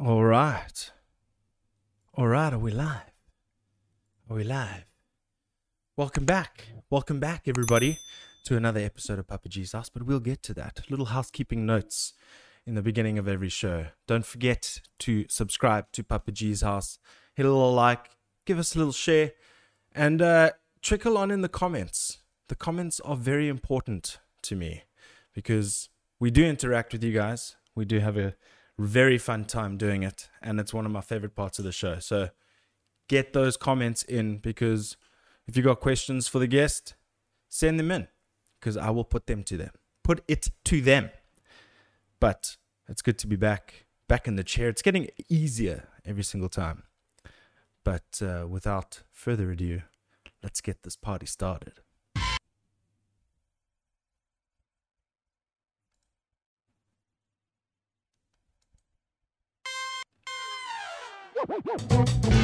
All right. All right, are we live? Are we live? Welcome back. Welcome back, everybody, to another episode of Papa House, but we'll get to that. Little housekeeping notes in the beginning of every show. Don't forget to subscribe to Papa G's House, hit a little like, give us a little share, and uh, trickle on in the comments. The comments are very important to me because we do interact with you guys. We do have a very fun time doing it, and it's one of my favorite parts of the show. So get those comments in because if you got questions for the guest, send them in because I will put them to them. Put it to them. But it's good to be back, back in the chair. It's getting easier every single time. But uh, without further ado, let's get this party started. Woo-hoo!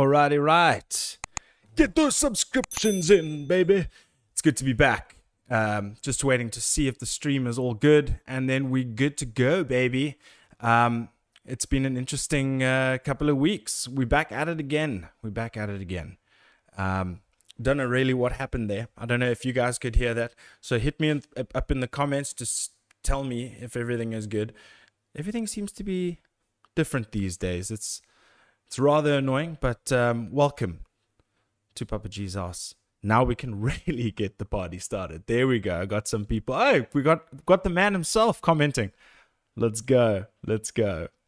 Alrighty, right. Get those subscriptions in, baby. It's good to be back. Um, just waiting to see if the stream is all good, and then we're good to go, baby. Um, it's been an interesting uh, couple of weeks. We're back at it again. We're back at it again. Um, don't know really what happened there. I don't know if you guys could hear that. So hit me in, up in the comments to s- tell me if everything is good. Everything seems to be different these days. It's it's rather annoying, but um, welcome to Papa G's house. Now we can really get the party started. There we go. I got some people. Oh, we got got the man himself commenting. Let's go. Let's go.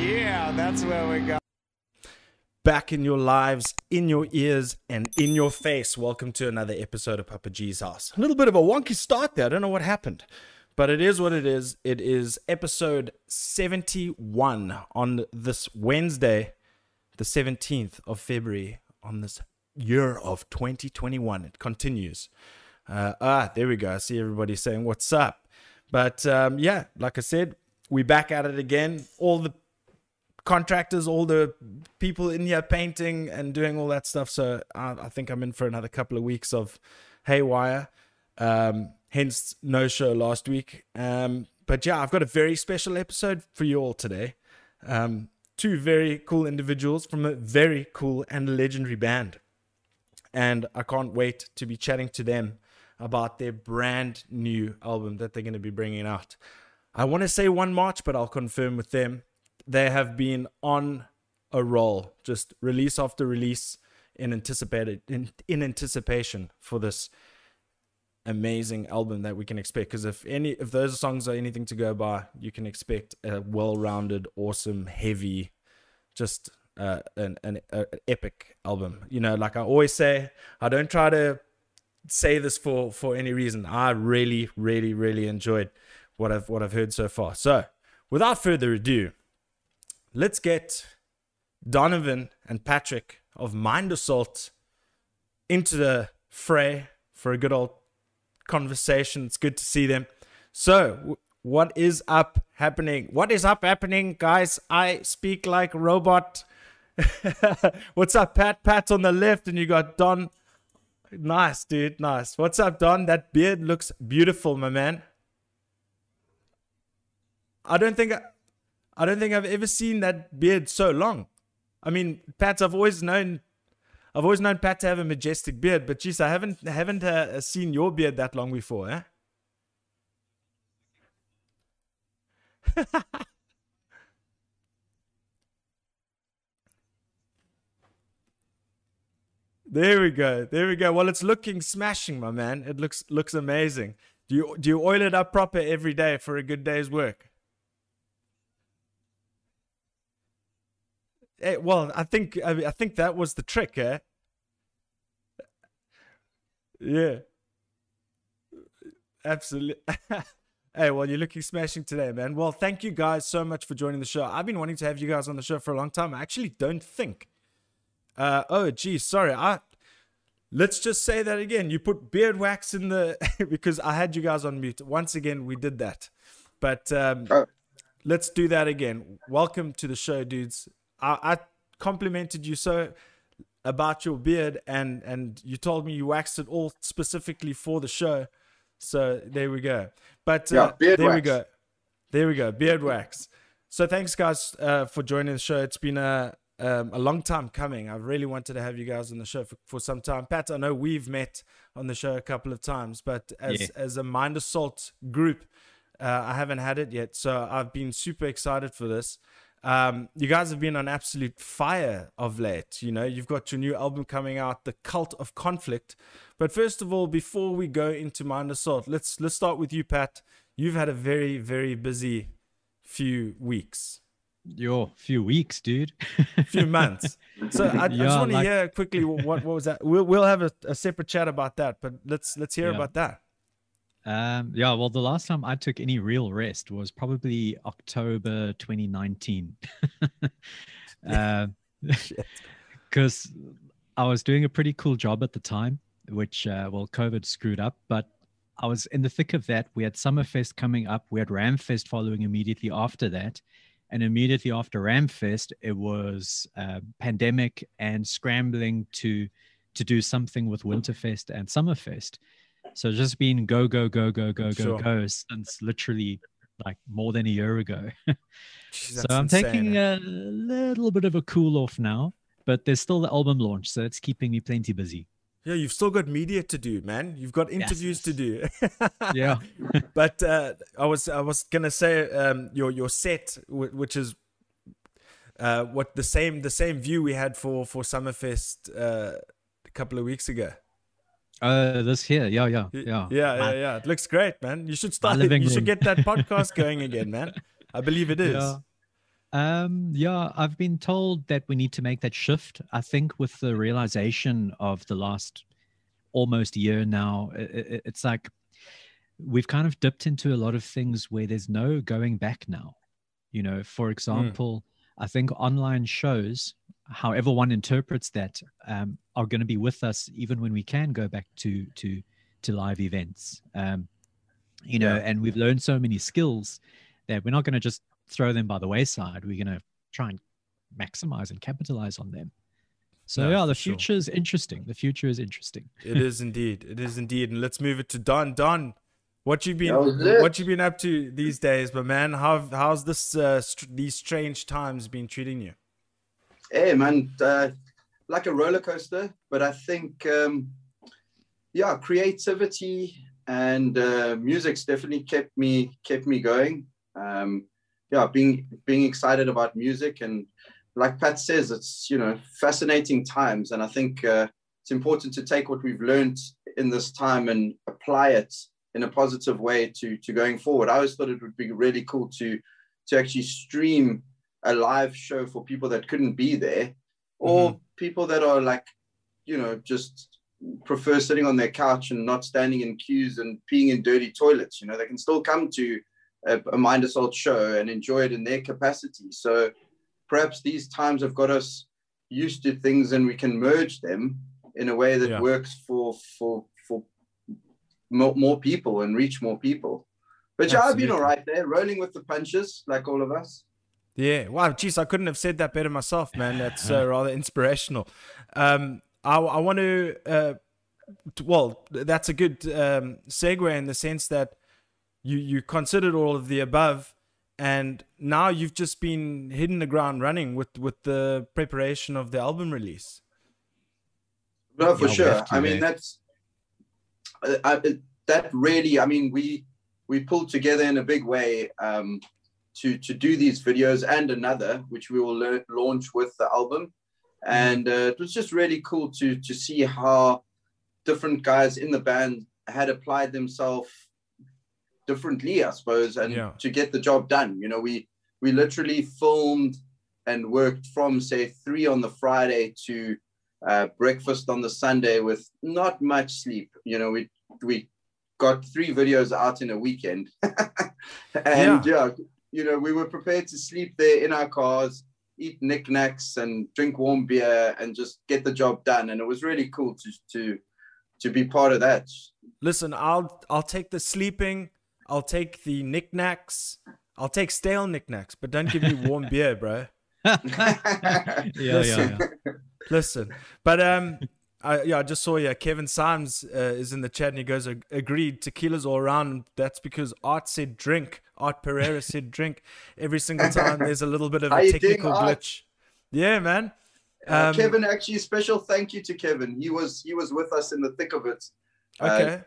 Yeah, that's where we go. Back in your lives, in your ears, and in your face. Welcome to another episode of Papa G's house. A little bit of a wonky start there. I don't know what happened. But it is what it is. It is episode 71 on this Wednesday, the 17th of February, on this year of 2021. It continues. Uh, ah, there we go. I see everybody saying, What's up? But um, yeah, like I said, we back at it again. All the contractors, all the people in here painting and doing all that stuff. So I, I think I'm in for another couple of weeks of haywire. Um, hence, no show last week. Um, but yeah, I've got a very special episode for you all today. Um, two very cool individuals from a very cool and legendary band. And I can't wait to be chatting to them about their brand new album that they're going to be bringing out. I want to say 1 March, but I'll confirm with them. They have been on a roll, just release after release in anticipated in, in anticipation for this amazing album that we can expect. Because if any if those songs are anything to go by you can expect a well-rounded awesome heavy just uh, an, an a, epic album. You know like i always say i don't try to say this for for any reason. I really really really enjoyed what i've what i've heard so far. So without further ado let's get donovan and patrick of mind assault into the fray for a good old conversation. It's good to see them. So, what is up happening? What is up happening, guys? I speak like robot. What's up, Pat? Pat on the left, and you got Don. Nice, dude. Nice. What's up, Don? That beard looks beautiful, my man. I don't think I, I don't think I've ever seen that beard so long. I mean, Pat, I've always known I've always known Pat to have a majestic beard, but geez, I haven't haven't uh, seen your beard that long before, eh? there we go. There we go. Well, it's looking smashing, my man. It looks looks amazing. Do you do you oil it up proper every day for a good day's work? Hey, well, I think I, mean, I think that was the trick, eh? Yeah. Absolutely. hey, well, you're looking smashing today, man. Well, thank you guys so much for joining the show. I've been wanting to have you guys on the show for a long time. I actually don't think. Uh, oh, geez, sorry. I let's just say that again. You put beard wax in the because I had you guys on mute. Once again, we did that. But um, Oh. let's do that again. Welcome to the show, dudes. I, I complimented you so about your beard, and and you told me you waxed it all specifically for the show. So there we go. But Yeah, uh, beard there we go. There we go. Beard wax. So thanks, guys, uh, for joining the show. It's been a um, a long time coming. I've really wanted to have you guys on the show for, for some time. Pat, I know we've met on the show a couple of times, but as Yeah. as a Mind Assault group, uh, I haven't had it yet. So I've been super excited for this. Um, you guys have been on absolute fire of late. You know, you've got your new album coming out, The Cult of Conflict. But first of all, before we go into Mind Assault, let's let's start with you, Pat. You've had a very very busy few weeks, Your few weeks, dude. few months. So I, I just want to like- hear quickly what what was that. We'll we'll have a, a separate chat about that, but let's let's hear Yeah. about that. Um, yeah, well, the last time I took any real rest was probably October 2019. Because I was doing a pretty cool job at the time, which, uh, well, COVID screwed up. But I was in the thick of that. We had Summerfest coming up, we had Ramfest following immediately after that. And immediately after Ramfest, it was uh, pandemic and scrambling to to do something with Winterfest and Summerfest. So it's just been go, go, go, go, go, go, Sure. go since literally like more than a year ago. Jeez, so I'm insane, taking eh? a little bit of a cool off now, but there's still the album launch, so it's keeping me plenty busy. Yeah, you've still got media to do, man. You've got interviews to do. Yeah. but uh, I was I was gonna say um, your your set, wh- which is uh, what the same the same view we had for for Summerfest uh, a couple of weeks ago. Uh, this here, yeah, yeah, yeah. yeah, yeah, yeah. It looks great, man. You should start. You should get that podcast going again, man. I believe it is. Yeah. Um, yeah, I've been told that we need to make that shift. I think with the realization of the last almost year now, i i it's like we've kind of dipped into a lot of things where there's no going back now. You know, for example, I think online shows, however one interprets that, um, are going to be with us even when we can go back to to to live events. Um, you know, Yeah. and we've learned so many skills that we're not going to just throw them by the wayside. We're going to try and maximize and capitalize on them. So No, yeah, the for sure. future is interesting. The future is interesting. It is indeed. It is indeed. And let's move it to Don. Don, what you been That was it. what you been up to these days, but man? How how's this uh, str- these strange times been treating you? Hey, man, uh, like a roller coaster, but I think, um, yeah, creativity and uh, music's definitely kept me kept me going. Um, yeah, being being excited about music and like Pat says, it's you know fascinating times, and I think uh, it's important to take what we've learned in this time and apply it in a positive way to to going forward. I always thought it would be really cool to to actually stream a live show for people that couldn't be there or mm-hmm. people that are like you know just prefer sitting on their couch and not standing in queues and peeing in dirty toilets you know? They can still come to a, a mind assault show and enjoy it in their capacity. So perhaps these times have got us used to things and we can merge them in a way that Yeah. works works for for for more, more people and reach more people. But yeah i've been all right there rolling with the punches like all of us Yeah. Wow. Geez, I couldn't have said that better myself, man. That's uh, rather inspirational. Um, I, I want to, uh, t- well, that's a good um, segue in the sense that you, you considered all of the above and now you've just been hitting the ground running with, with the preparation of the album release. No, for Yeah, sure. to, I mean, that's I, I, that really. I mean, we we pulled together in a big way um, to to do these videos and another, which we will lear- launch with the album, and uh, it was just really cool to to see how different guys in the band had applied themselves differently, I suppose, and Yeah. to get the job done. You know, we we literally filmed and worked from say three on the Friday to uh, breakfast on the Sunday with not much sleep. You know, we we got three videos out in a weekend, and yeah. You know, we were prepared to sleep there in our cars, eat knickknacks, and drink warm beer, and just get the job done. And it was really cool to to to be part of that. Listen, I'll I'll take the sleeping. I'll take the knickknacks. I'll take stale knickknacks, but don't give me warm beer, bro. yeah, yeah, Listen. yeah. Listen, but um, I, yeah, I just saw yeah, Kevin Symes uh, is in the chat and he goes, "Ag- agreed, tequila's all around. That's because Art said drink. Art Pereira said drink. Every single time there's a little bit of a doing, technical Art? glitch. Yeah, man. Uh, Um, Kevin, actually, special thank you to Kevin. He was he was with us in the thick of it, uh, Okay.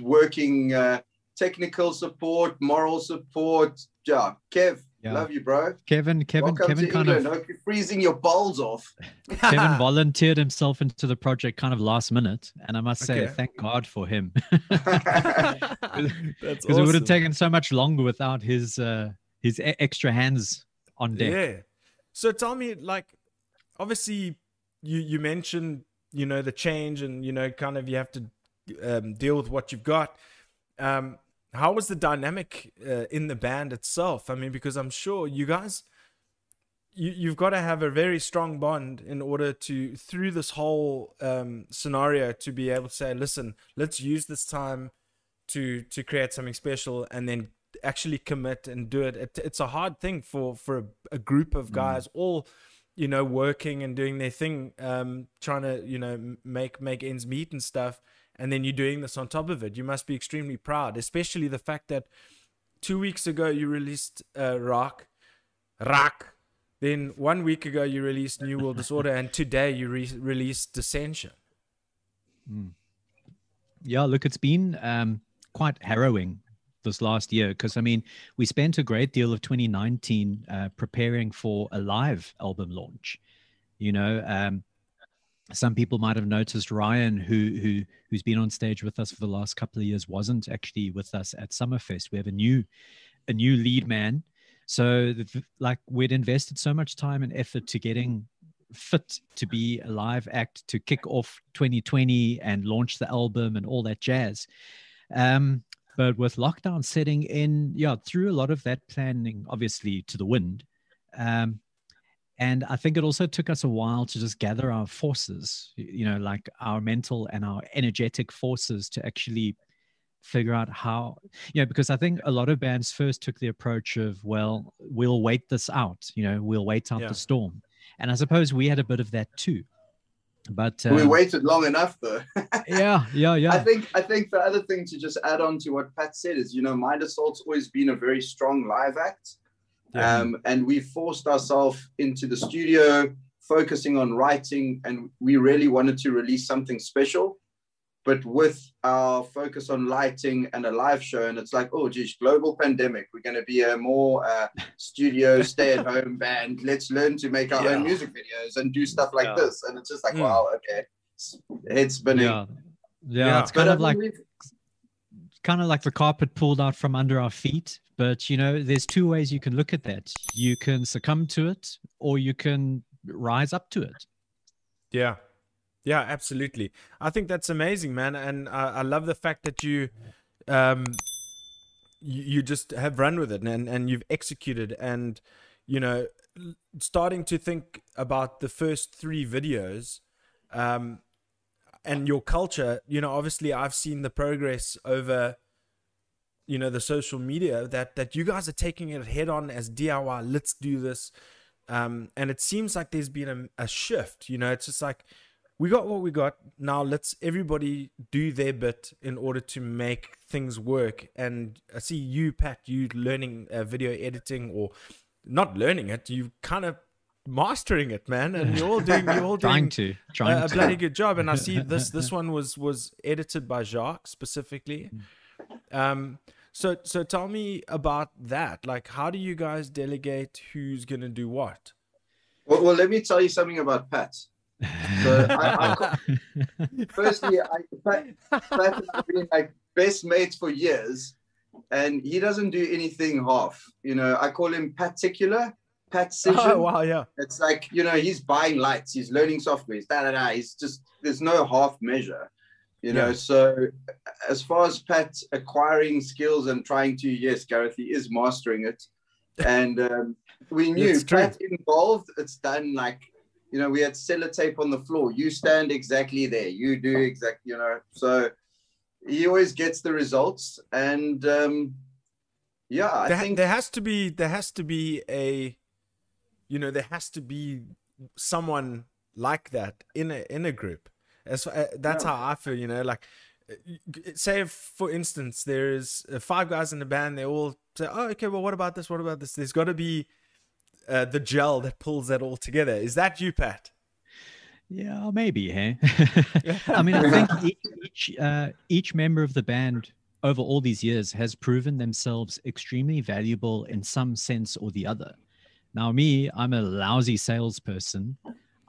working uh, technical support, moral support. Yeah, Kev, Yeah. love you, bro. Kevin, Kevin, Welcome Kevin to kind England. of Hope you're freezing your balls off. Kevin volunteered himself into the project kind of last minute, and I must say, Okay. thank God for him, That's because it would have taken so much longer without his uh, his e- extra hands on deck. Yeah. So tell me, like, obviously, you you mentioned you know the change and you know kind of you have to um, deal with what you've got. Um, how was the dynamic uh, in the band itself? I mean, because I'm sure you guys. You, you've got to have a very strong bond in order to through this whole um, scenario to be able to say listen let's use this time to to create something special and then actually commit and do it, it it's a hard thing for for a, a group of guys all you know working and doing their thing um trying to you know make make ends meet and stuff and then you're doing this on top of it. You must be extremely proud especially the fact that two weeks ago you released uh rock rock. Then one week ago you released new world disorder and today you re- released dissension. Yeah, look, it's been um, quite harrowing this last year because I mean, we spent a great deal of 2019 uh, preparing for a live album launch. You know, um, some people might have noticed Ryan, who who who's been on stage with us for the last couple of years, wasn't actually with us at Summerfest. We have a new a new lead man, so the, like we'd invested so much time and effort to getting fit to be a live act to kick off 2020 and launch the album and all that jazz. Um, but with lockdown setting in, yeah, threw a lot of that planning obviously to the wind. Um, and I think it also took us a while to just gather our forces, you know, like our mental and our energetic forces to actually figure out how, you know, because I think a lot of bands first took the approach of, well, we'll wait this out, you know, we'll wait out Yeah. the storm. And I suppose we had a bit of that too. But we um, waited long enough, though. yeah, yeah, yeah. I think I think the other thing to just add on to what Pat said is, you know, Mind Assault's always been a very strong live act. Yeah. Um, and we forced ourselves into the studio, focusing on writing, and we really wanted to release something special. But with our focus on lighting and a live show, and it's like, oh, geez, global pandemic. We're going to be a more uh, studio, stay at home band. Let's learn to make our own music videos and do stuff like Yeah. this. And it's just like, Mm. wow, okay. Head spinning. yeah. yeah, Yeah. it's kind But I of like kind of like the carpet pulled out from under our feet. But you know, there's two ways you can look at that. You can succumb to it, or you can rise up to it. Yeah. Yeah, absolutely. I think that's amazing, man. And I, I love the fact that you um you, you just have run with it and, and you've executed and you know starting to think about the first three videos um and your culture, you know, obviously I've seen the progress over you know the social media that that you guys are taking it head on as DIY. Let's do this. Um, and it seems like there's been a, a shift. You know, it's just like we got what we got. Now let's everybody do their bit in order to make things work. And I see you, Pat, you learning uh, video editing or not learning it. You kind of mastering it, man. And you're all doing you're all Trying doing to, trying a, a bloody good job. And I see this this one was was edited by Jacques specifically. Um, so so tell me about that. Like, how do you guys delegate who's gonna do what? Well, well, let me tell you something about Pat. So I, I, firstly, I, Pat, Pat have been like best mates for years, and he doesn't do anything half. You know, I call him particular, Pat Session. Oh wow, yeah. It's like you know he's buying lights, he's learning software, he's da da da. He's just there's no half measure, you know. Yeah. So as far as Pat acquiring skills and trying to, yes, Gareth, he is mastering it, and um, we knew. Pat involved. It's done like you know we had sellotape on the floor. You stand exactly there. You do exactly you know. So he always gets the results, and um, yeah, I there, think there has to be there has to be a you know there has to be someone like that in a in a group as uh, that's Yeah. how i feel you know like uh, say for instance there's uh, five guys in the band they all say oh okay well what about this what about this there's got to be uh, the gel that pulls that all together is that you pat Yeah, maybe, hey. I mean, I think each each, uh, each member of the band over all these years has proven themselves extremely valuable in some sense or the other. Now, me, I'm a lousy salesperson.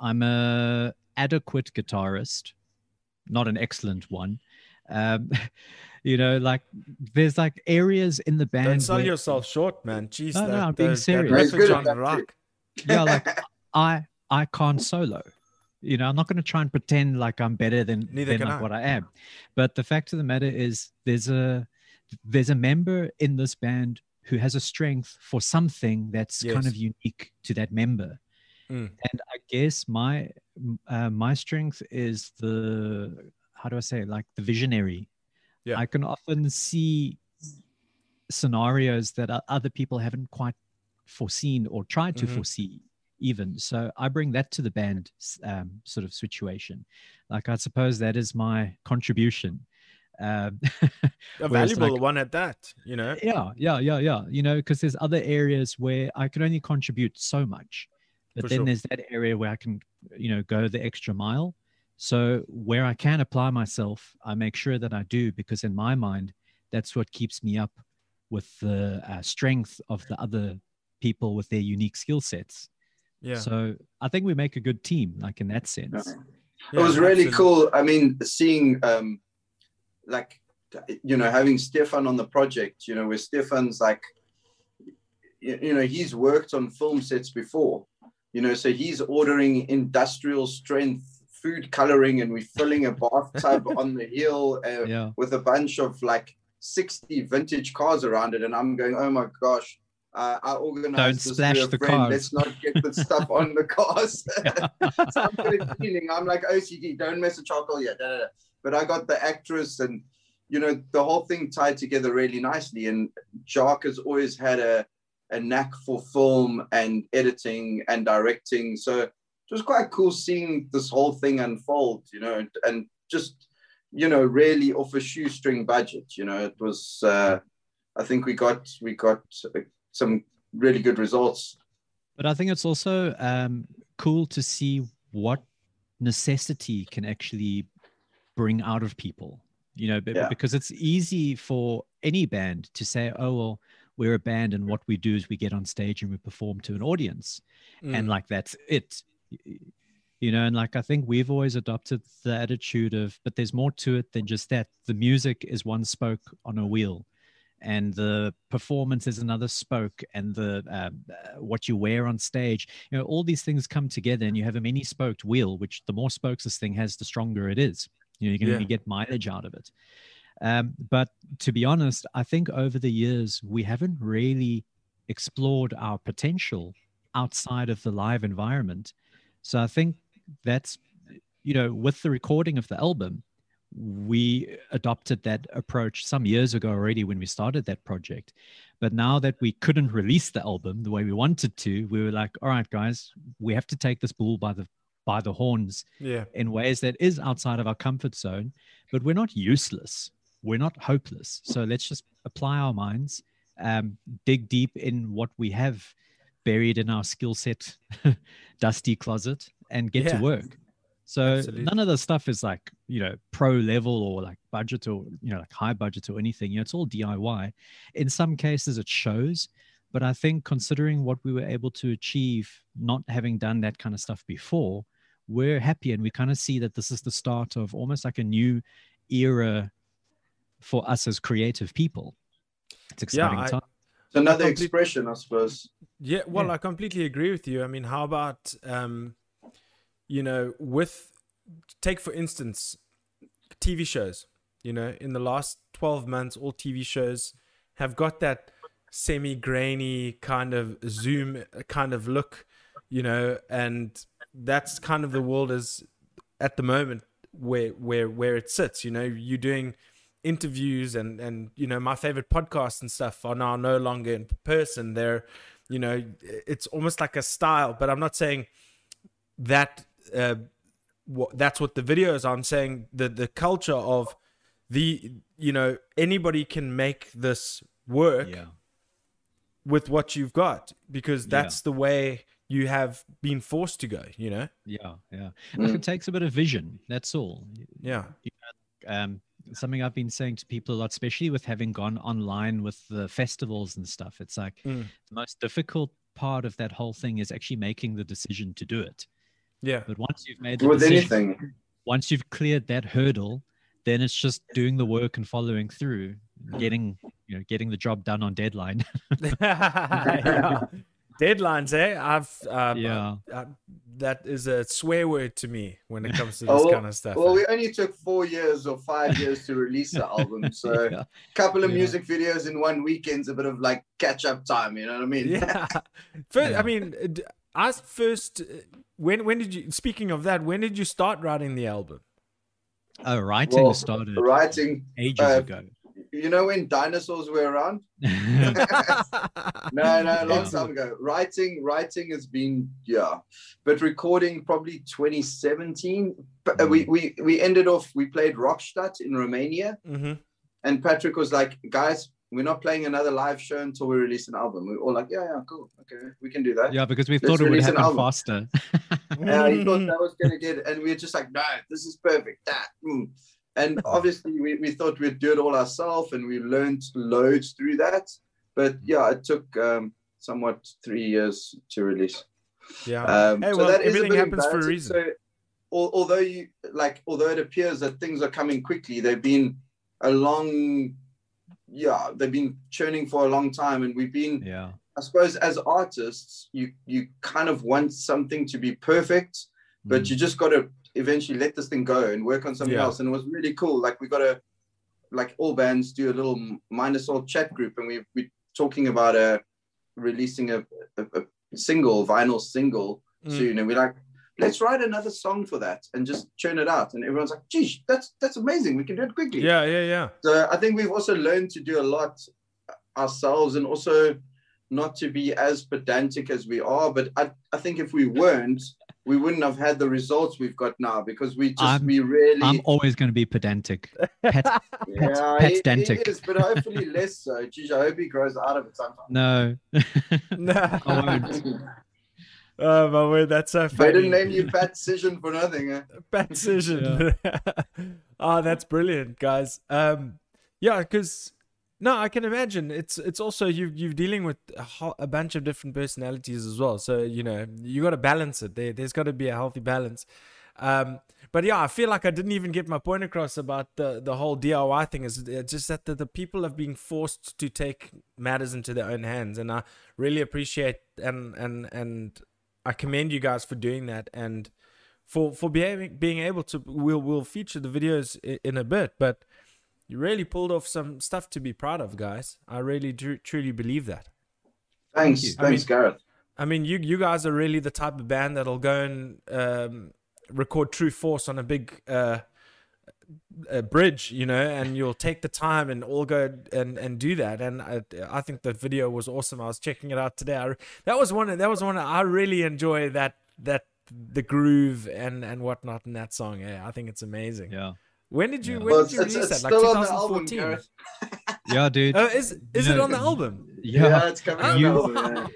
I'm a adequate guitarist, not an excellent one. Um, you know, like there's like areas in the band. don't sell where- yourself short man jeez No, no, I'm being that- serious. that He's riff good on that rock yeah like i i can't solo you know i'm not going to try and pretend like i'm better than, Neither than like I. what i am but the fact of the matter is there's a there's a member in this band who has a strength for something that's kind of unique to that member Mm. and i guess my uh, my strength is the how do i say it? like the visionary Yeah. i can often see scenarios that other people haven't quite foreseen or tried to Mhm. foresee even so i bring that to the band um, sort of situation like i suppose that is my contribution um, a valuable like- one at that you know yeah yeah yeah yeah you know because there's other areas where i can only contribute so much but For then sure. there's that area where i can you know go the extra mile so where i can apply myself i make sure that i do because in my mind that's what keeps me up with the uh, strength of the other people with their unique skill sets yeah so i think we make a good team like in that sense it was really absolutely. cool. I mean, seeing um, like you know having Stefan on the project. You know, where Stefan's like, you, you know, he's worked on film sets before. You know, so he's ordering industrial strength food coloring, and we're filling a bathtub on the hill uh, yeah with a bunch of like 60 vintage cars around it. And I'm going, oh my gosh. Uh, I organized Don't this splash a the friend. cars. Let's not get the stuff on the cars. so I'm good at cleaning. I'm like OCD. Don't mess with charcoal yet. Da, da, da. But I got the actress, and you know the whole thing tied together really nicely. And Jacques has always had a a knack for film and editing and directing. So it was quite cool seeing this whole thing unfold. You know, and, and just you know really off a shoestring budget. You know, it was. Uh, I think we got we got uh, some really good results. But I think it's also um, cool to see what necessity can actually bring out of people. You know, Yeah. because it's easy for any band to say, "Oh well, we're a band, and what we do is we get on stage and we perform to an audience, and Mm. like that's it." You know, and like I think we've always adopted the attitude of, but there's more to it than just that. The music is one spoke on a wheel and the performance is another spoke and the um, uh, what you wear on stage you know all these things come together and you have a many spoked wheel which the more spokes this thing has the stronger it is you know you can Yeah. get mileage out of it um, but to be honest i think over the years we haven't really explored our potential outside of the live environment so i think that's you know with the recording of the album we adopted that approach some years ago already when we started that project. But now that we couldn't release the album the way we wanted to, we were like, all right, guys, we have to take this bull by the by the horns yeah in ways that is outside of our comfort zone, but we're not useless. We're not hopeless. So let's just apply our minds, um, dig deep in what we have buried in our skill set dusty closet and get Yeah. to work. So Absolutely. none of the stuff is like, you know, pro level or like budget or, you know, like high budget or anything. You know, it's all DIY. In some cases it shows, but I think considering what we were able to achieve, not having done that kind of stuff before, we're happy and we kind of see that this is the start of almost like a new era for us as creative people. It's exciting I- time. It's another complete- expression, I suppose. Yeah, well, Yeah. I completely agree with you. I mean, how about um, you know, with take for instance, TV shows. You know, in the last twelve months, all TV shows have got that semi-grainy kind of zoom kind of look. You know, and that's kind of the world is at the moment where where where it sits. You know, you're doing interviews and and you know my favorite podcasts and stuff are now no longer in person. They're you know it's almost like a style but i'm not saying that uh what that's what the video is i'm saying the the culture of the you know anybody can make this work Yeah. with what you've got because Yeah. that's the way you have been forced to go you know Yeah. Yeah. Mm. it takes a bit of vision. That's all. yeah um, something I've been saying to people a lot, especially with having gone online with the festivals and stuff. It's like Mm. the most difficult part of that whole thing is actually making the decision to do it. yeah But once you've made the With decision, anything. once you've cleared that hurdle, then it's just doing the work and following through, getting you know getting the job done on deadline. Yeah. Deadlines eh i've uh, yeah, uh, that is a swear word to me when it comes to this Oh, kind of stuff Well, we only took four years or five years to release the album, so yeah. couple of Yeah. music videos in one weekend's a bit of like catch up time. You know what I mean? yeah. First, Yeah. I mean, uh, d- I first. uh, When when did you? Speaking of that, when did you start writing the album? Oh, writing Well, started Writing. ages uh, ago. You know when dinosaurs were around? No, no, a long time ago. Writing, writing has been yeah, but recording probably 2017. Uh, Mm. We we we ended off. We played Rockstadt in Romania, hmm and Patrick was like, "Guys, we're not playing another live show until we release an album." We were all like, "Yeah, yeah, cool, okay, we can do that." yeah, because we Let's thought it would happen faster. Yeah, he thought that was gonna get, and we are just like, "No, this is perfect." That. mm." And obviously, we, we thought we'd do it all ourselves, and we learned loads through that. But yeah, it took um, somewhat three years to release. Yeah. Um, Hey, so well, that everything happens for a reason. So, al- although you like, although it appears that things are coming quickly, they've been a long, yeah, they've been churning for a long time, and we've been, yeah, I suppose, as artists, you you kind of want something to be perfect, but Mm. you just got to eventually let this thing go and work on something Yeah. else. And it was really cool. Like we got to, like all bands do a little Mind Assault chat group, and we we talking about uh, releasing a, a, a single vinyl single Mm. soon, and we're like, let's write another song for that and just churn it out. And everyone's like, geez, that's that's amazing. We can do it quickly. Yeah, yeah, yeah. So I think we've also learned to do a lot ourselves and also not to be as pedantic as we are. But I, I think if we weren't, we wouldn't have had the results we've got now because we just I'm- we really I'm always going to be pedantic. Pet, pet, yeah, he, he pedantic. is, but hopefully less so. Geez, I hope he grows out of it sometime. No, No. I won't. Oh my word, that's so funny. They didn't name you Pat Cision for nothing. Eh? Bad decision. oh, that's brilliant, guys. Um, yeah, because no, I can imagine it's it's also you you're dealing with a, ho- a bunch of different personalities as well. So you know you got to balance it. There, there's got to be a healthy balance. Um, but yeah, I feel like I didn't even get my point across about the the whole DIY thing. Is just that the, the people have been forced to take matters into their own hands, and I really appreciate and and and I commend you guys for doing that and for for being being able to we'll we'll feature the videos in a bit but you really pulled off some stuff to be proud of guys. I really do, truly believe that. Thanks, you. I thanks, Gareth. i mean you you guys are really the type of band that'll go and um, record true force on a big uh a bridge you know and you'll take the time and all go and and do that. And i i think the video was awesome. I was checking it out today. I, that was one that was one i really enjoy that that the groove and and whatnot in that song. Yeah i think it's amazing. Yeah, when did you Yeah. when Well, did you it's, release it's that like still on the album, 2014 yeah, dude. oh is is it No. on the album Yeah, yeah. it's coming Oh, You- the album.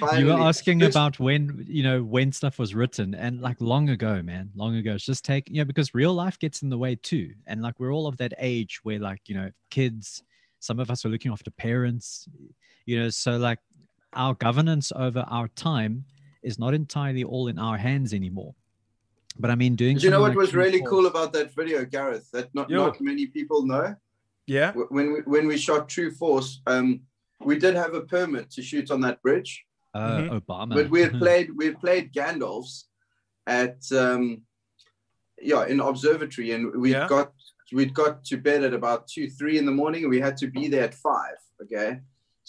Yeah. You were asking It's- about when you know when stuff was written, and like long ago, man, long ago. It's just take you know because real life gets in the way too, and like we're all of that age where like you know kids, some of us are looking after parents, you know, so like our governance over our time is not entirely all in our hands anymore. But I mean, doing Do you know what like was really Force- cool about that video, Gareth? That not, Yo. not many people know. yeah When we, when we shot True Force, um, we did have a permit to shoot on that bridge, Uh, Mhm. Obama. but we had played we had played Gandalf's at um yeah in observatory and we Yeah. got we'd got to bed at about two three in the morning we had to be there at five okay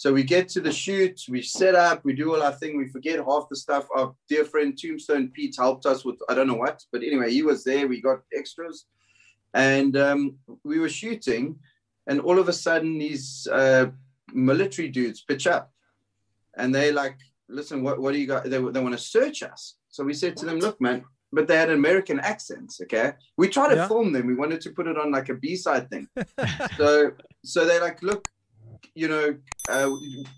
so we get to the shoot we set up we do all our thing we forget half the stuff our dear friend tombstone pete helped us with i don't know what but anyway he was there we got extras and um, we were shooting and all of a sudden these uh, military dudes pitch up and they like listen, what, what do you got? They, they want to search us. So we said to them, look, man, but they had American accents. Okay. We tried to Yeah. film them. We wanted to put it on like a B side thing. so, so they like, look, you know, uh,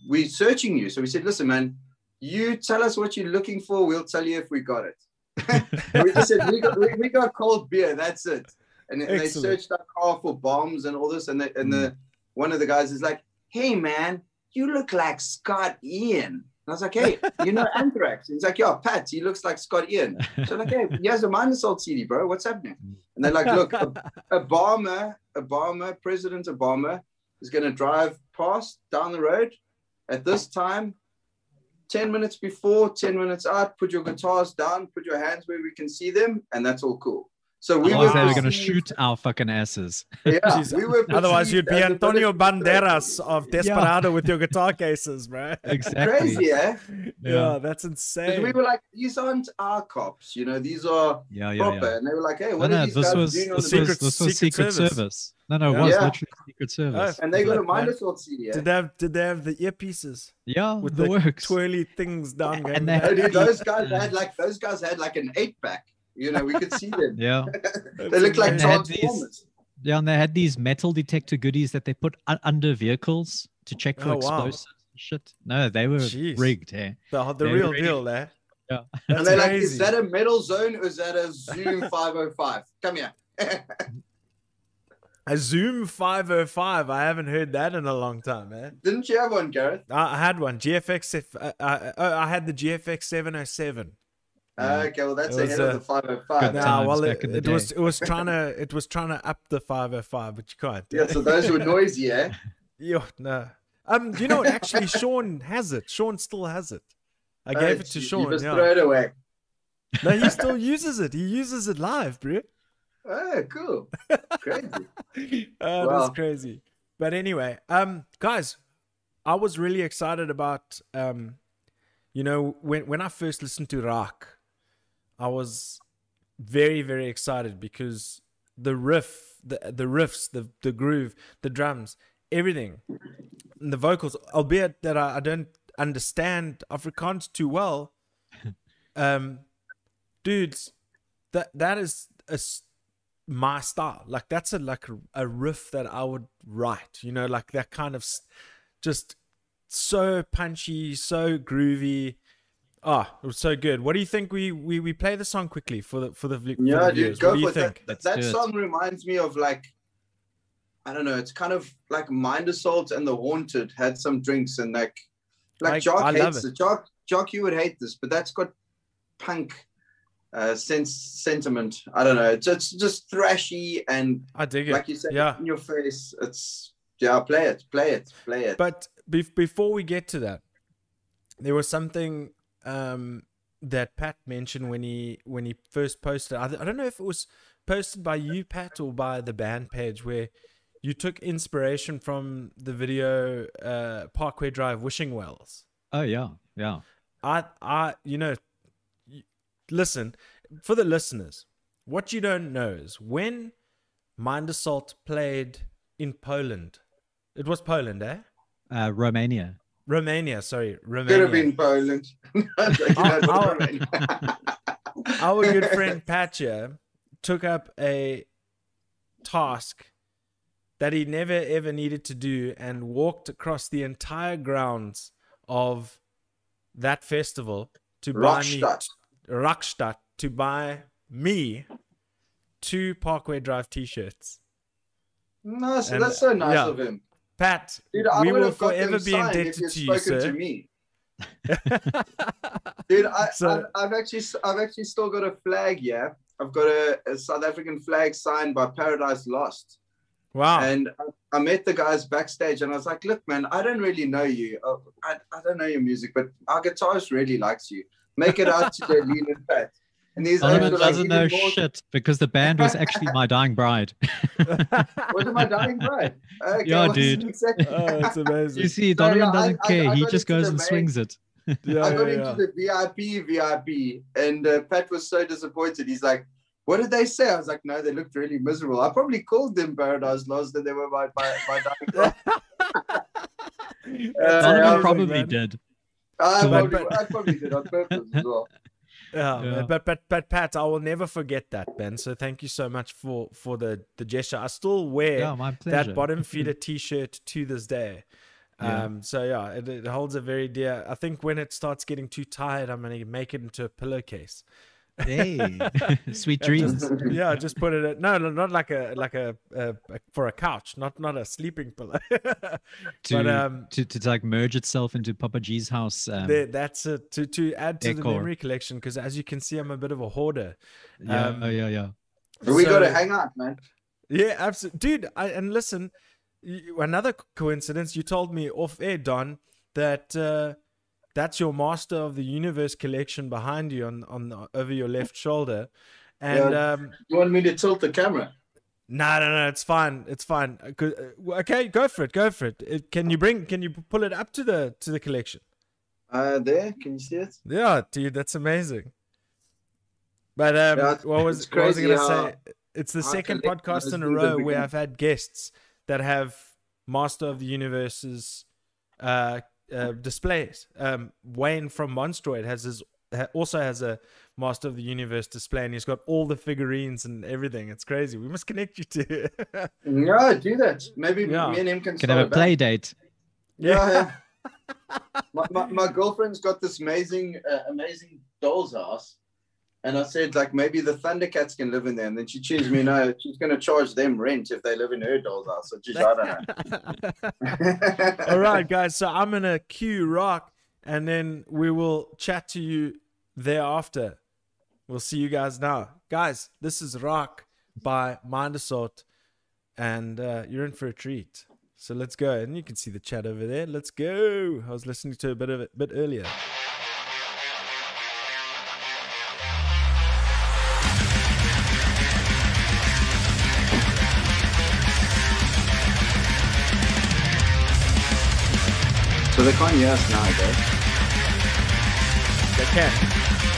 we're searching you. So we said, listen, man, you tell us what you're looking for. We'll tell you if we got it. We just said, we got, we, we got cold beer. That's it. And, and they searched our car for bombs and all this. And, they, and the, one of the guys is like, hey, man, you look like Scott Ian. And I was like, hey, you know Anthrax? And He's like, yeah, Pat, he looks like Scott Ian. So I'm like, hey, he has a Mind Assault CD, bro. What's happening? And they're like, look, Obama, Obama, President Obama is going to drive past down the road at this time, 10 minutes before, 10 minutes out, put your guitars down, put your hands where we can see them, and that's all cool. So we Otherwise, were going to shoot our fucking asses. Yeah, we were Otherwise, you'd be perceived as a Antonio military threat. Banderas of Desperado with your guitar cases, bro. Exactly. Crazy, eh? Yeah, that's insane. we were like, these aren't our cops, you know, these are Yeah, yeah, proper. yeah. And they were like, hey, No, what no, are these this guys was doing on this the Secret- was this was Secret Secret Service. Service. No, no, it Yeah. was Yeah. literally Secret Service. And they got a Flip, mind man. assault CD. Eh? Did they have did they have the earpieces yeah, with the, the works. twirly things down? going And they down? Oh, dude, those guys had like those guys had like an eight pack. You know, we could see them. Yeah, they look like They had these- transformers. yeah, and they had these metal detector goodies that they put u- under vehicles to check for Oh, explosives and shit. No, they were Jeez. rigged. Eh? the, the They real really- deal there. Yeah. That's and they're like, is that a metal zone or is that a Zoom 505? Come here. a Zoom 505? I haven't heard that in a long time, man. Didn't you have one, Gareth? I I had one GFX. Uh, uh, uh, I had the GFX 707. Yeah. okay, well that's It was, ahead of uh, the 505. Good Nah, times well, back it, in the it was it was trying to it was trying to up the 505, but you can't. Yeah, so those were noisy, eh? Yeah, no. Um, you know what? Actually, Sean has it. Sean still has it. I Oh, gave it to you- You Sean. just Yeah. throw it away. No, he still uses it. He uses it live, bro. Oh, cool. Crazy. Uh, Wow. That's crazy. But anyway, um, guys, I was really excited about um, you know, when when I first listened to Rock, I was very very excited because the riff, the the riffs, the the groove, the drums, everything, and the vocals. Albeit that I, I don't understand Afrikaans too well, um, dudes, that that is a my style. Like that's a like a, a riff that I would write. You know, like that kind of just so punchy, so groovy. Ah, it was so good. What do you think? We we, we play the song quickly for the for the, vi- for Yeah, the dude, go What do you for think? That, Let's that song reminds me of like, I don't know, it's kind of like Mind Assault and The Haunted had some drinks and like, like I- Jock I hates it. it. Jock, Jock, you would hate this, but that's got punk uh, sense sentiment. I don't know. It's, it's just thrashy and I dig it. like you said, yeah. in your face. It's yeah, play it, play it, play it. But bef- before we get to that, there was something um, that Pat mentioned when he when he first posted. I, I don't know if it was posted by you, Pat, or by the band page, where you took inspiration from the video uh, Parkway Drive, Wishing Wells. Oh yeah, yeah. I, I, you know, listen for the listeners. What you don't know is when Mind Assault played in Poland. It was Poland, eh? Uh, Romania. Romania, sorry, Romania. Could have been Poland. You know, it's Our- Our good friend Patcha took up a task that he never ever needed to do and walked across the entire grounds of that festival to buy me Rockstadt. Rockstadt to buy me two Parkway Drive t-shirts. No, so And, that's so nice yeah. of him. Pat, Dude, I we would will have forever be indebted to you, sir. to me. Dude, I, So- I've actually, I've actually still got a flag. Yeah, I've got a, a South African flag signed by Paradise Lost. Wow. And I, I met the guys backstage, and I was like, "Look, man, I don't really know you. Uh, I, I don't know your music, but our guitarist really likes you. Make it out to the and Pat." And these oaks Donovan were like, doesn't know more- shit because the band was actually my dying bride. Was it my dying bride? Okay, Yeah, dude. exactly- oh, it's amazing. You see, So, Donovan yeah, doesn't I- care. I he just goes and main- swings it. yeah, I got yeah, into the VIP, VIP, and uh, Pat was so disappointed. He's like, "What did they say?" I was like, "No, they looked really miserable." I probably called them Paradise Lost, and they were my my, my dying bride. yeah. Uh, Donovan probably man. did. I But- probably, but- I probably did on purpose as well. Yeah, Yeah. but but but Pat, I will never forget that, Ben. So thank you so much for for the the gesture. I still wear Yeah, my that bottom feeder T-shirt to this day. Yeah. Um, so yeah, it, it holds a very dear. I think when it starts getting too tired, I'm gonna make it into a pillowcase. Hey, sweet And dreams. just- yeah, just put it. At, no, no, not like a like a, a, a for a couch, not not a sleeping pillow. To, but um, to to like merge itself into Papa G's house. Um, there, that's it to to add to the memory collection because as you can see, I'm a bit of a hoarder. yeah, um, oh, yeah, yeah. But we got to hang out, man. Yeah, absolutely, dude. I, and listen, you, another coincidence. You told me off air, Don, that uh, that's your Master of the Universe collection behind you on on the, over your left shoulder. And Yeah. um, You want me to tilt the camera? no, no, no, it's fine, it's fine. Uh, uh, Okay, go for it, go for it. it. Can you bring? Can you pull it up to the to the collection? Uh, there, can you see it? Yeah, dude, that's amazing. But um, Yeah, what was what was I gonna say? It's the second podcast in a row where I've had guests that have Master of the Universe's uh, uh, displays. Um, Wayne from Monstroid has his ha- also has a Master of the Universe display, and he's got all the figurines and everything. It's crazy. We must connect you to. No, do that. Maybe Yeah. me and him can, Can have a back. play date. Yeah, yeah. my, my, my girlfriend's got this amazing, uh, amazing doll's house. And I said, like, maybe the Thundercats can live in there. And then she chooses me, no, she's going to charge them rent if they live in her doll's house. So just, I don't know. All right, guys. So I'm gonna cue rock, and then we will chat to you thereafter. We'll see you guys now, guys. This is Rock by Mind Assault, and uh, you're in for a treat. So let's go, and you can see the chat over there. Let's go. I was listening to a bit of it a bit earlier. So they can't yes now, guys. They can.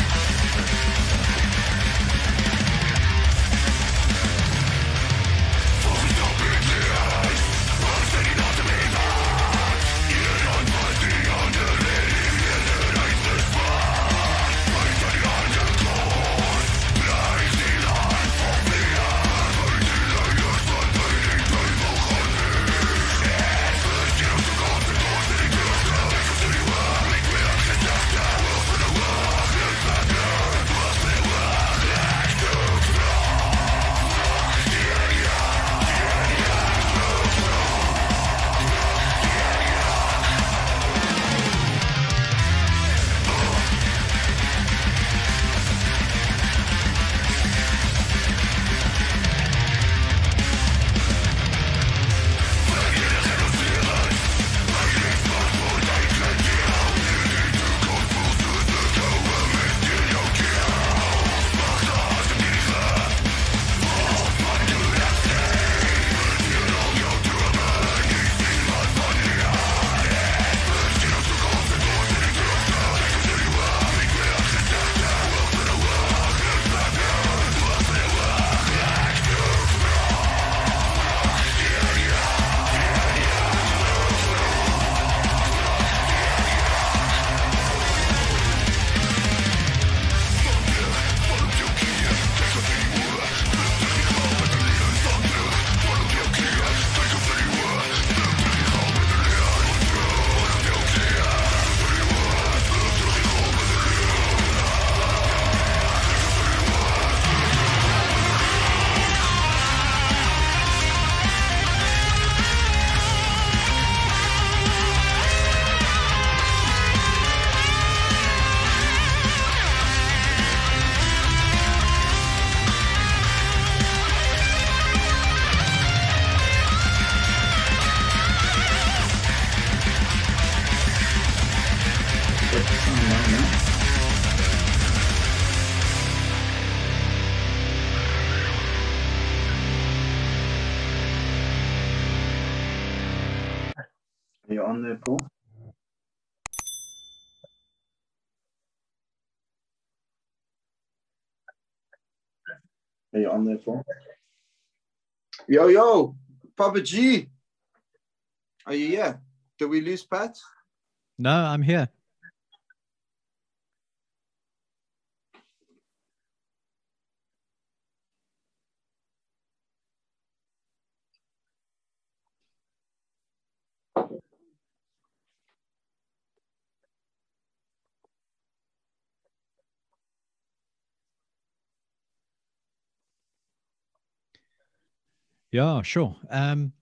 On there, Paul? Yo, yo, Papa G. Are you here? Did we lose Pat? No, I'm here. Yeah, sure. Um,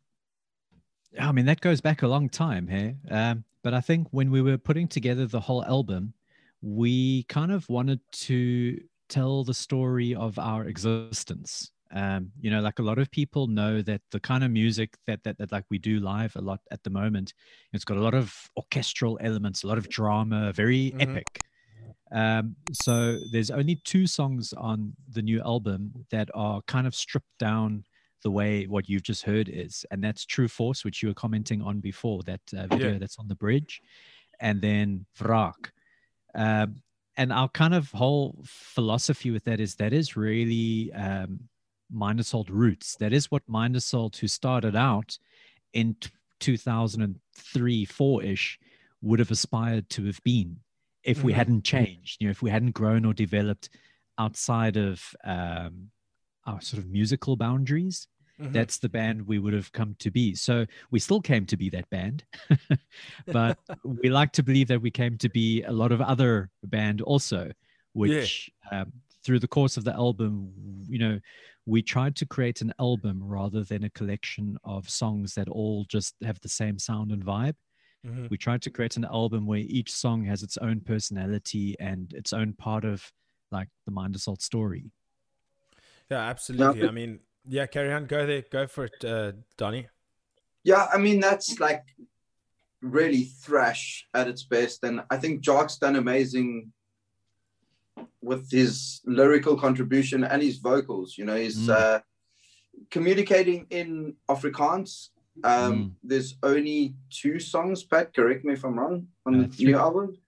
I mean, that goes back a long time here. Um, but I think when we were putting together the whole album, we kind of wanted to tell the story of our existence. Um, you know, like a lot of people know that the kind of music that, that that like we do live a lot at the moment, it's got a lot of orchestral elements, a lot of drama, very Mhm. epic. Um, so there's only two songs on the new album that are kind of stripped down the way what you've just heard is, and that's True Force, which you were commenting on before, that uh, video Yeah. that's on the bridge, and then Vrak. Um, and our kind of whole philosophy with that is that is really um, Mind roots. That is what Mind Assault, who started out in t- 2003, four ish, would have aspired to have been if we Mhm. hadn't changed, you know, if we hadn't grown or developed outside of um, our sort of musical boundaries. Mhm. That's the band we would have come to be. So we still came to be that band, but we like to believe that we came to be a lot of other band also, which um, through the course of the album, you know, we tried to create an album rather than a collection of songs that all just have the same sound and vibe. Mhm. We tried to create an album where each song has its own personality and its own part of like the Mind Assault story. Yeah, absolutely. but- I mean, yeah, carry on. Go there. Go for it, uh, Donnie. Yeah, I mean that's like really thrash at its best, and I think Jock's done amazing with his lyrical contribution and his vocals. You know, he's Mm. uh, communicating in Afrikaans. Um, Mm. There's only two songs. Pat, correct me if I'm wrong. On Uh, the three. new album,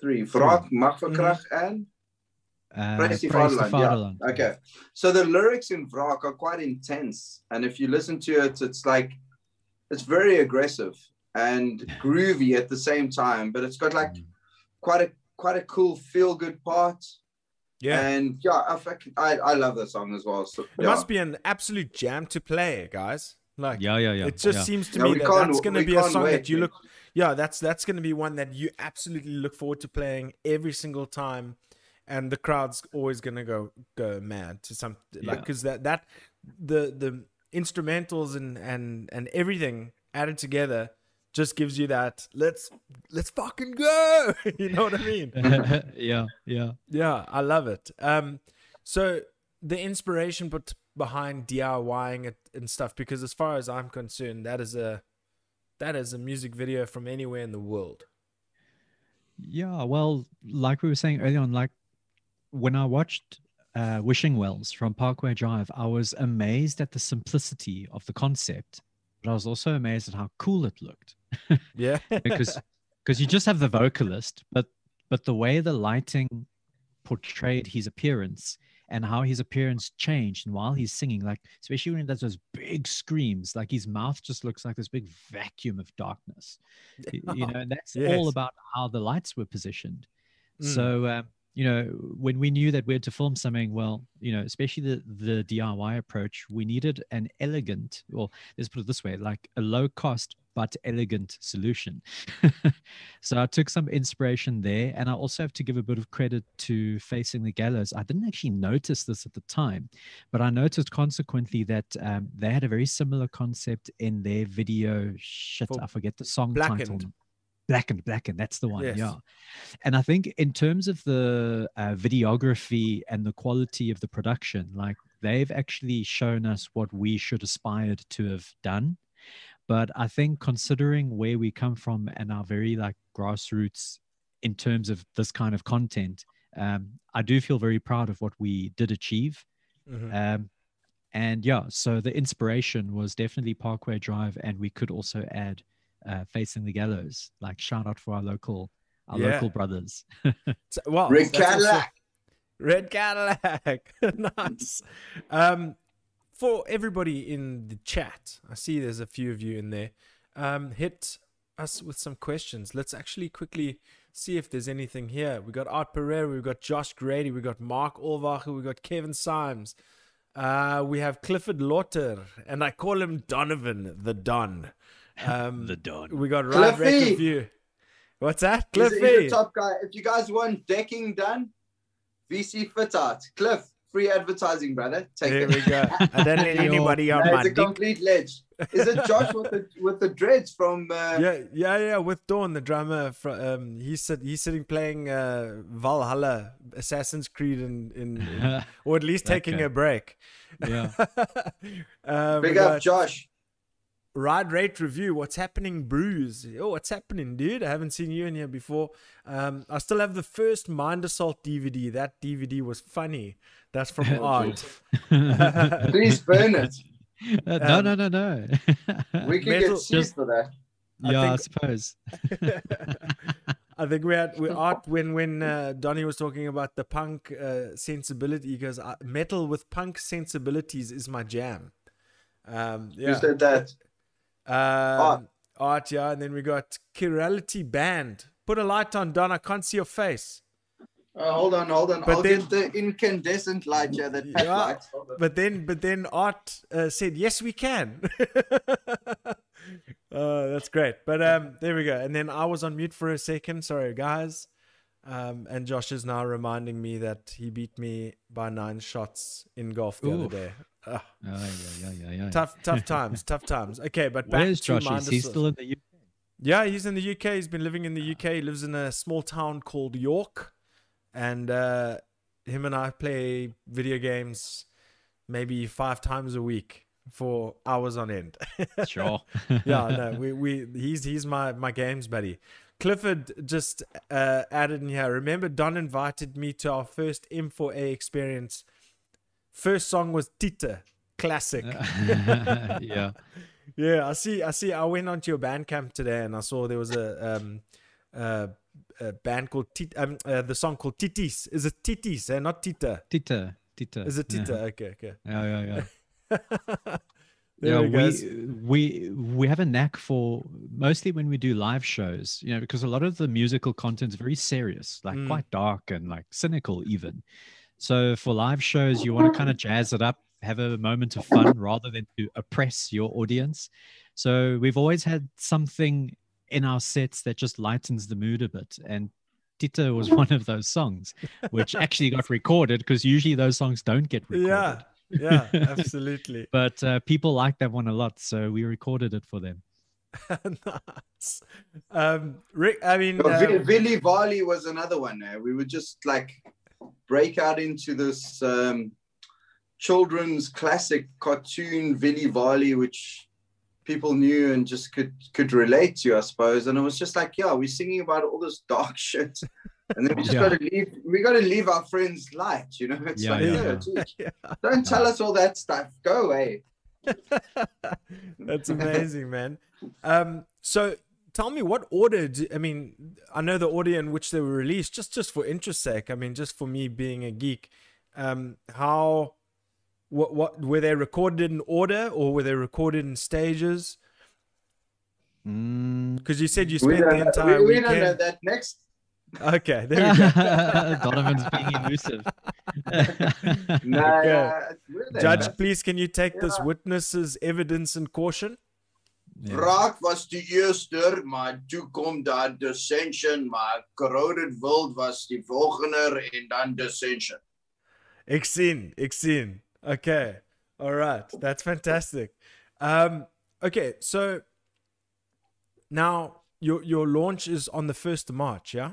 three. Vraag, Mag verkrag, and Uh, Praise the Praise the Fatherland, yeah. Okay. So the lyrics in Vrak are quite intense. And if you listen to it, it's like, it's very aggressive and groovy at the same time, but it's got like Mm. quite a, quite a cool feel good part. Yeah. And yeah, I, fucking- I, I love that song as well. So, It must be an absolute jam to play, guys. Like, Yeah, yeah, yeah. it just yeah. seems to Yeah, me that that's going to be a song wait, that you look. Yeah, that's that's going to be one that you absolutely look forward to playing every single time, and the crowd's always going to go go mad to some like Yeah. because that that the the instrumentals and and and everything added together just gives you that let's let's fucking go. you know what I mean? yeah, yeah. Yeah, I love it. Um, so the inspiration but behind DIYing it and stuff, because as far as I'm concerned, that is a that is a music video from anywhere in the world. Yeah, well, like we were saying earlier on, like when I watched uh, Wishing Wells from Parkway Drive, I was amazed at the simplicity of the concept, but I was also amazed at how cool it looked Yeah, because because you just have the vocalist, but but the way the lighting portrayed his appearance and how his appearance changed and while he's singing, like especially when he does those big screams, like his mouth just looks like this big vacuum of darkness. You know, and that's Yes. all about how the lights were positioned. Mm. So um, you know, when we knew that we had to film something, well, you know, especially the the DIY approach, we needed an elegant, or let's put it this way, like a low cost but elegant solution. so I took some inspiration there, and I also have to give a bit of credit to Facing the Gallows. I didn't actually notice this at the time, but I noticed consequently that um, they had a very similar concept in their video. Shit, For I forget the song title. Blackened. Blackened. That's the one. Yes. Yeah. And I think in terms of the uh, videography and the quality of the production, like they've actually shown us what we should aspire to have done. But I think considering where we come from and our very like grassroots in terms of this kind of content, um, I do feel very proud of what we did achieve. Mhm. Um, and yeah, so the inspiration was definitely Parkway Drive, and we could also add uh, facing the gallows. Like shout out for our local our Yeah. local brothers. So- well, Red Cadillac. Red Cadillac. nice. Um, for everybody in the chat, I see there's a few of you in there. Um, hit us with some questions. Let's actually quickly see if there's anything here. We got Art Pereira, we got Josh Grady, we got Mark Olvacher, we got Kevin Symes. Uh, we have Clifford Lauter, and I call him Donovan the Don. Um, the Don. we got Ride Rec Cliffy! Review. What's that? He's, he's Cliffy. a top guy. If you guys want decking done, VC Fit Art. Cliff, free advertising, brother. Take There it. we go. I don't need anybody on No, my it's a dick. complete ledge. Is it Josh with the with the dreads from? Uh, Yeah, yeah, yeah. With Dawn, the drummer, fro- um, he's sit, he's sitting playing uh, Valhalla, Assassin's Creed, in, in, in- or at least taking guy. a break. yeah. um, Big up, got Josh. Ride Rate Review. What's happening, Bruce? Oh, what's happening, dude? I haven't seen you in here before. Um, I still have the first Mind Assault DVD. That DVD was funny. That's from Art. Please burn it. Uh, no, Um, no, no, no. We can Metal- get sued just- for that. I yeah, I, think- suppose. I think we had we art when when uh, Donnie was talking about the punk uh, sensibility. He goes, "Uh, "Metal with punk sensibilities is my jam." Um, You yeah, said that. Um, art, yeah, and then we got Chirality Band. Put a light on, Don. I can't see your face. Oh, hold on, hold on. But I'll then- get the incandescent light here. That Pat Yeah. lights. But then, but then Art uh, said, "Yes, we can." uh, that's great. But um, there we go. And then I was on mute for a second. Sorry, guys. Um, and Josh is now reminding me that he beat me by nine shots in golf the Oof. other day. Oh, yeah, yeah, yeah, yeah. tough, tough times, tough times. Okay, but back Where's to Josh? Mind Is he still in the UK? Yeah, he's in the UK. He's been living in the UK. He lives in a small town called York. And uh, him and I play video games maybe five times a week for hours on end. Sure. yeah, no, we, we he's he's my my games buddy. Clifford just uh, added in here. Remember, Don invited me to our first M4A experience. First song was Tita, classic. yeah. Yeah, I see. I see. I went onto your Bandcamp today, and I saw there was a um, uh, a band called Tit. Um, uh, the song called Titis. Is it Titis? Eh? Not Tita. Tita. Tita. Is it yeah. Tita? Okay, okay. Yeah, yeah, yeah. yeah, we we we we have a knack for mostly when we do live shows, you know, because a lot of the musical content is very serious, like Mm. quite dark and like cynical even. So for live shows, you want to kind of jazz it up, have a moment of fun rather than to oppress your audience. So we've always had something in our sets that just lightens the mood a bit. And Tita was one of those songs, which actually got recorded because usually those songs don't get recorded Yeah, yeah, absolutely. but uh, people like that one a lot, so we recorded it for them. nice. Um, Rick, I mean, Vi- uh, Billy Varley was another one. Eh? We were just like break out into this um, children's classic cartoon, Billy Varley, which people knew and just could could relate to, I suppose. And it was just like, yeah, we're singing about all this dark shit. And then we just Yeah. got to leave. We got to leave our friends light, you know. It's Yeah, like, yeah. yeah, don't tell us all that stuff. Go away. that's amazing, man. Um, so tell me what order? Do, I mean, I know the order in which they were released, just just for interest sake. I mean, just for me being a geek. Um, how? What? What were they recorded in order, or were they recorded in stages? Mm. Because you said you spent the entire we, we don't know that. Next, Okay, there we go. Donovan's being elusive. no, Okay. uh. Judge, please, can you take this witness's evidence and caution? Yeah. Praag was die eerste, maar toe kom daar Dissension, maar Corroded World was die volgende en dan Dissension. Ik sien, ik sien. Okay. All right. That's fantastic. Um, okay, so now your your launch is on the first of March, yeah?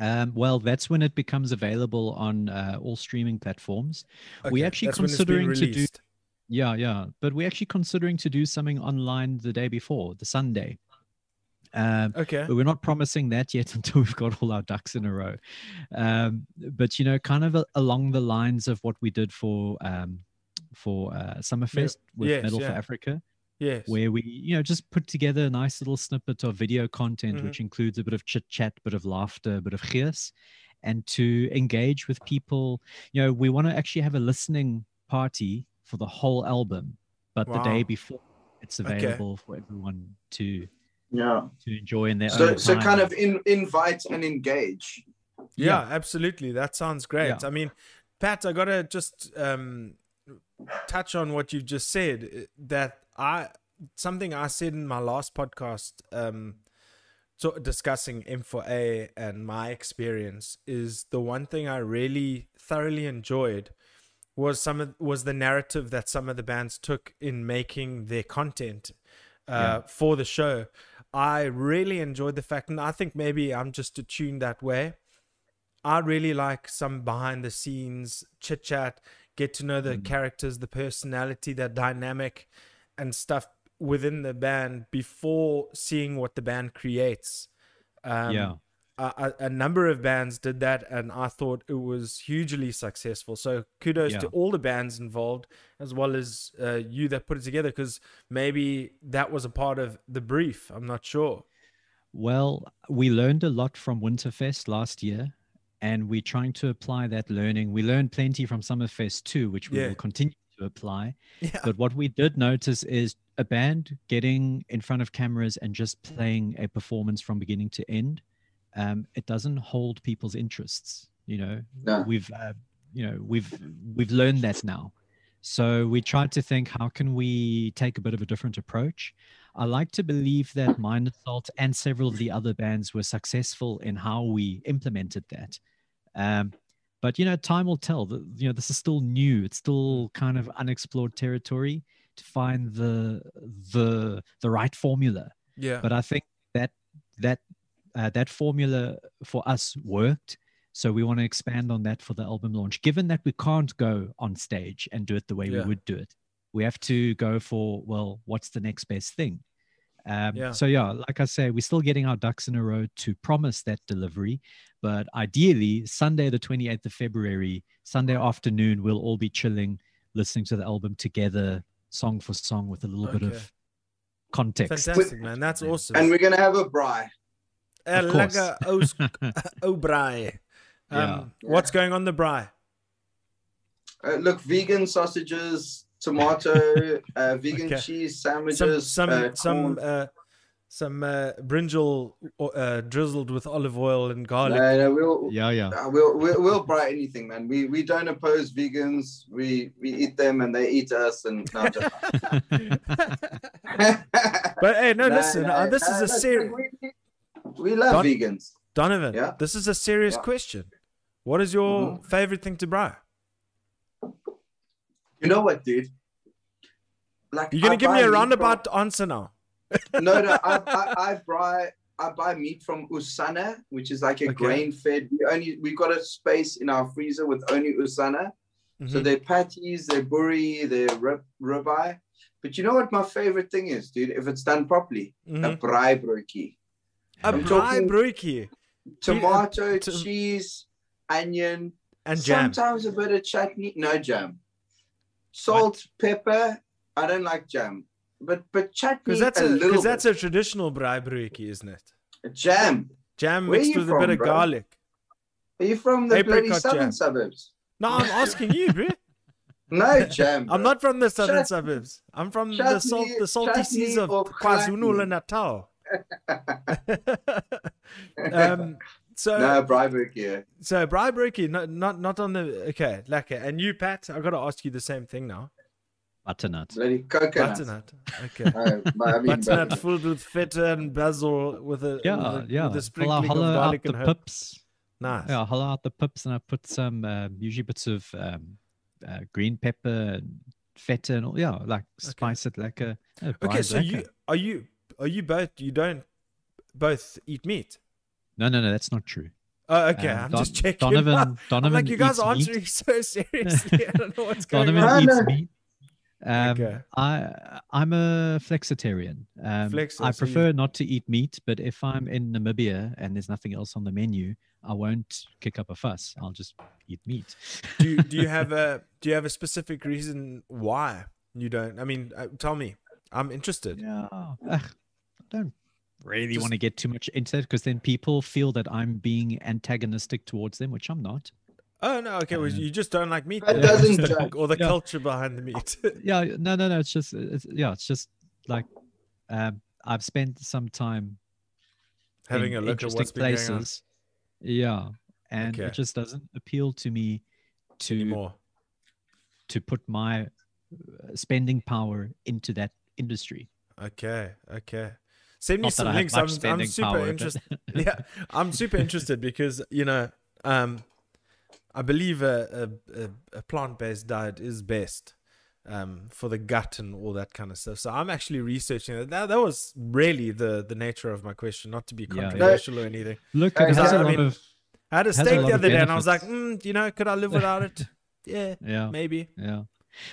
Um, well, that's when it becomes available on uh, all streaming platforms. we Okay, actually that's when it's being considering to do. Yeah, yeah, but we're actually considering to do something online the day before, the Sunday. Um, Okay. but we're not promising that yet until we've got all our ducks in a row. Um, but you know, kind of a, along the lines of what we did for um, for uh, Summerfest with yes, Metal yeah. for Africa. Yes. where we you know just put together a nice little snippet of video content Mhm. which includes a bit of chit chat bit of laughter a bit of gears and to engage with people you know we want to actually have a listening party for the whole album but the day before it's Okay. available for everyone to Yeah. to enjoy in their So own so time. kind of in, invite and engage. Yeah, absolutely. That sounds great. Yeah. I mean, Pat, I gotta just um, touch on what you've just said. uh, That I something I said in my last podcast, um, so discussing M4A and my experience is the one thing I really thoroughly enjoyed was some of was the narrative that some of the bands took in making their content uh, for the show. I really enjoyed the fact, and I think maybe I'm just attuned that way. I really like some behind the scenes chit chat, get to know the characters, the personality, the dynamic, and stuff within the band before seeing what the band creates. Um, Yeah. A, a, a number of bands did that, and I thought it was hugely successful. So kudos to all the bands involved, as well as uh, you that put it together, because maybe that was a part of the brief. I'm not sure. Well, we learned a lot from Winterfest last year, and we're trying to apply that learning. We learned plenty from Summerfest too, which we Yeah. will continue to apply. Yeah. But what we did notice is a band getting in front of cameras and just playing a performance from beginning to end. Um, it doesn't hold people's interests. You know, No. we've uh, you know we've we've learned that now. So we tried to think, how can we take a bit of a different approach? I like to believe that Mind Assault and several of the other bands were successful in how we implemented that. Um, but you know, time will tell. The- You know, this is still new. It's still kind of unexplored territory to find the the the right formula. Yeah. But I think that that uh, that formula for us worked. So we want to expand on that for the album launch. Given that we can't go on stage and do it the way Yeah. we would do it, we have to go for well, what's the next best thing? Um, Yeah. So yeah, like I say, we're still getting our ducks in a row to promise that delivery. But ideally, Sunday the 28th of February, Sunday afternoon, we'll all be chilling, listening to the album together, song for song, with a little bit of context. Fantastic, man. That's awesome. And we're gonna have a braai. Uh, Of course. Laga Os- oh. Um, Yeah. What's going on the braai? Uh, look, vegan sausages, tomato, uh, vegan Okay. cheese sandwiches, some uh, some uh, some uh, brinjal uh, drizzled with olive oil and garlic. No, no, we'll, yeah, yeah. uh, we'll, we'll, we'll buy anything, man. We we don't oppose vegans. We we eat them and they eat us. And no, just- But hey, no, No, listen. no, uh, this no, is a listen, serious We, love Don- vegans. Donovan. Yeah. This is a serious Yeah. question. What is your Mhm. favorite thing to braai? You know what, dude? Like You're gonna I give me a roundabout answer now. No, no. I, I, I buy I buy meat from Usana, which is like a Okay. grain fed. We only we got a space in our freezer with only Usana. So Mhm. they're patties, they're buri, they're rib, ribeye. But you know what my favorite thing is, dude? If it's done properly, a Mhm. braai broodjie. A I'm talking- broodjie uh, Tomato, to- cheese, onion, and jam. sometimes a bit of chutney. No jam. Salt, pepper. I don't like jam. But but chutney Because that's a, a little because that's a traditional braai broodjie, isn't it? jam. Jam Where mixed with a bit of bro? garlic. Are you from the bloody southern jam. suburbs? No, I'm asking you, bro. No jam. I'm not from the southern Chut- suburbs. I'm from the salt, the salty seas of KwaZulu chutney. Natal. um, so no, braai broodjie. so braai broodjie, not not not on the okay, lekker. And you, Pat, I got to ask you the same thing now. Butternut. Bloody coconut. Butternut, okay. But I mean, Butternut butternut. filled with feta and basil with a Yeah, with a, yeah. with a Hollow, sprinkling hollow of out garlic the and herb. pips. Nice. Yeah, hollow out the pips, and I put some um, usually bits of um, uh, green pepper and feta and all. Yeah, like spice it like a. a Okay, braai so you lekker. are you are you both you don't both eat meat? No, no, no, that's not true. Oh, okay. Um, I'm Don- just checking. Donovan, I'm Donovan like you guys eats are meat. answering so seriously. I don't know what's going Donovan on. No, eats no. meat. Um, Okay. I I'm a flexitarian. Um, Flexo, I so you- prefer not to eat meat, but if I'm in Namibia and there's nothing else on the menu, I won't kick up a fuss. I'll just eat meat. do you, do you have a do you have a specific reason why you don't? I mean, uh, tell me. I'm interested. Yeah, ugh, I don't really Just- want to get too much into it because then people feel that I'm being antagonistic towards them, which I'm not. Oh no, okay. Well, Uh, you just don't like meat, That or doesn't just the- judge. or the Yeah. culture behind the meat. Yeah, no, no, no. It's just, it's, yeah, it's just like um, I've spent some time Having a look at interesting what's been going on places. Yeah, and Okay. it just doesn't appeal to me to anymore. to put my uh, spending power into that industry. Okay, okay. Send me Not some links. I'm, I'm super interested. yeah, I'm super interested because you know, um, I believe a a, a, a plant based diet is best um, for the gut and all that kind of stuff. So I'm actually researching it. That that was really the the nature of my question, not to be Yeah, yeah. controversial or anything. Look, it has yeah, a I lot mean, of I had a Has a steak the other day, and I was like, mm, you know, could I live without it? Yeah, yeah. maybe. Yeah.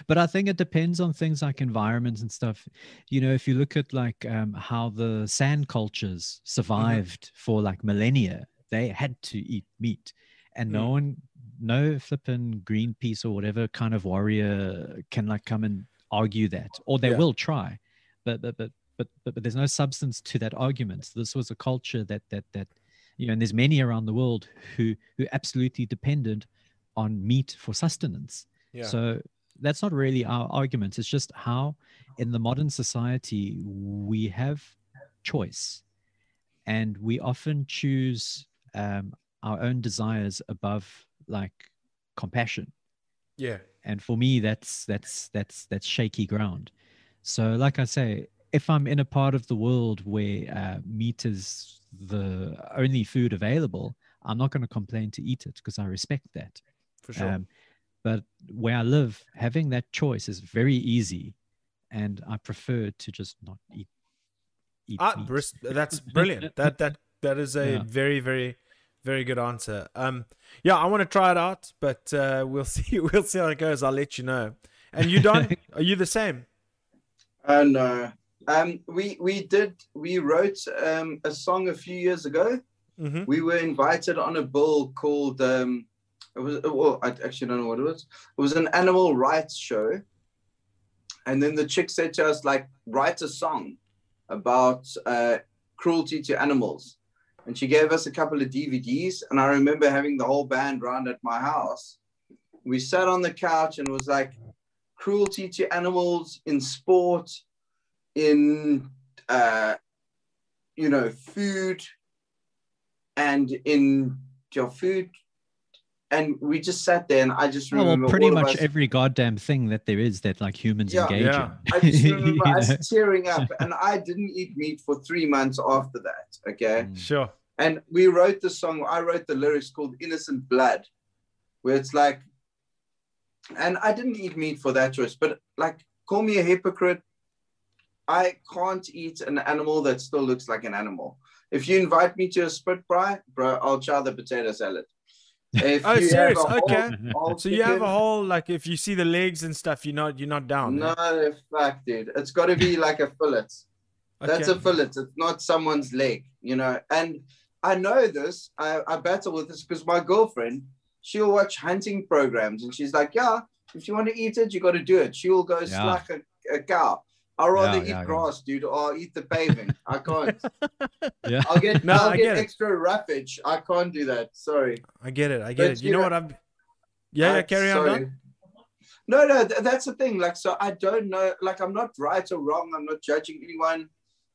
But I think it depends on things like environments and stuff. You know, if you look at like um, how the sand cultures survived for like millennia, they had to eat meat. And no Mm. one, no flippin' Greenpeace or whatever kind of warrior can like come and argue that, or they Yeah. will try. But, but, but, but, but, but there's no substance to that argument. This was a culture that, that, that, you know, and there's many around the world who, who absolutely depended on meat for sustenance. Yeah. So that's not really our argument. It's just how in the modern society we have choice and we often choose um, our own desires above like compassion. yeah. And for me, that's that's that's that's shaky ground. So, like I say, if I'm in a part of the world where uh, meat is the only food available, I'm not going to complain to eat it because I respect that. For sure. Um, but where I live, having that choice is very easy, and I prefer to just not eat. eat Ah, meat. bris- that's brilliant. that that that is a Yeah. very very very good answer. Um, yeah, I want to try it out, but uh, we'll see. We'll see how it goes. I'll let you know. And you don't? are you the same? Uh, no. Um, we we did we wrote um, a song a few years ago. Mm-hmm. We were invited on a bill called um, it was well I actually don't know what it was. It was an animal rights show, and then the chick said to us like write a song about uh, cruelty to animals, and she gave us a couple of DVDs. And I remember having the whole band round at my house. We sat on the couch and was like cruelty to animals in sport, in uh, you know food, and in your food. And we just sat there, and I just Oh, remember well, pretty all of much us- every goddamn thing that there is that like humans Yeah. engage Yeah. in. I just You remember know? us tearing up, and I didn't eat meat for three months after that. Okay. Mm. Sure. And we wrote the song, I wrote the lyrics called Innocent Blood, where it's like, and I didn't eat meat for that choice, but like, call me a hypocrite. I can't eat an animal that still looks like an animal. If you invite me to a spit fry, bro, I'll try the potato salad. If Oh, serious? Okay. whole So you have a whole like if you see the legs and stuff, you're not you're not down. No, eh? fuck, dude. It's got to be like a fillet. That's Okay. a fillet. It's not someone's leg, you know. And I know this. I, I battle with this because my girlfriend, she'll watch hunting programs and she's like, yeah, if you want to eat it, you got to do it. She will go Yeah. slack a, a cow. I'd rather Yeah, eat yeah, yeah. grass, dude, or I'll eat the paving. I can't. Yeah. I'll get, No, I'll I get, get extra roughage. I can't do that. Sorry. I get it. I get But it. You you know know- what I'm. Yeah, yeah. Carry on. sorry. Don. No, no, th- that's the thing. Like, so I don't know. Like, I'm not right or wrong. I'm not judging anyone,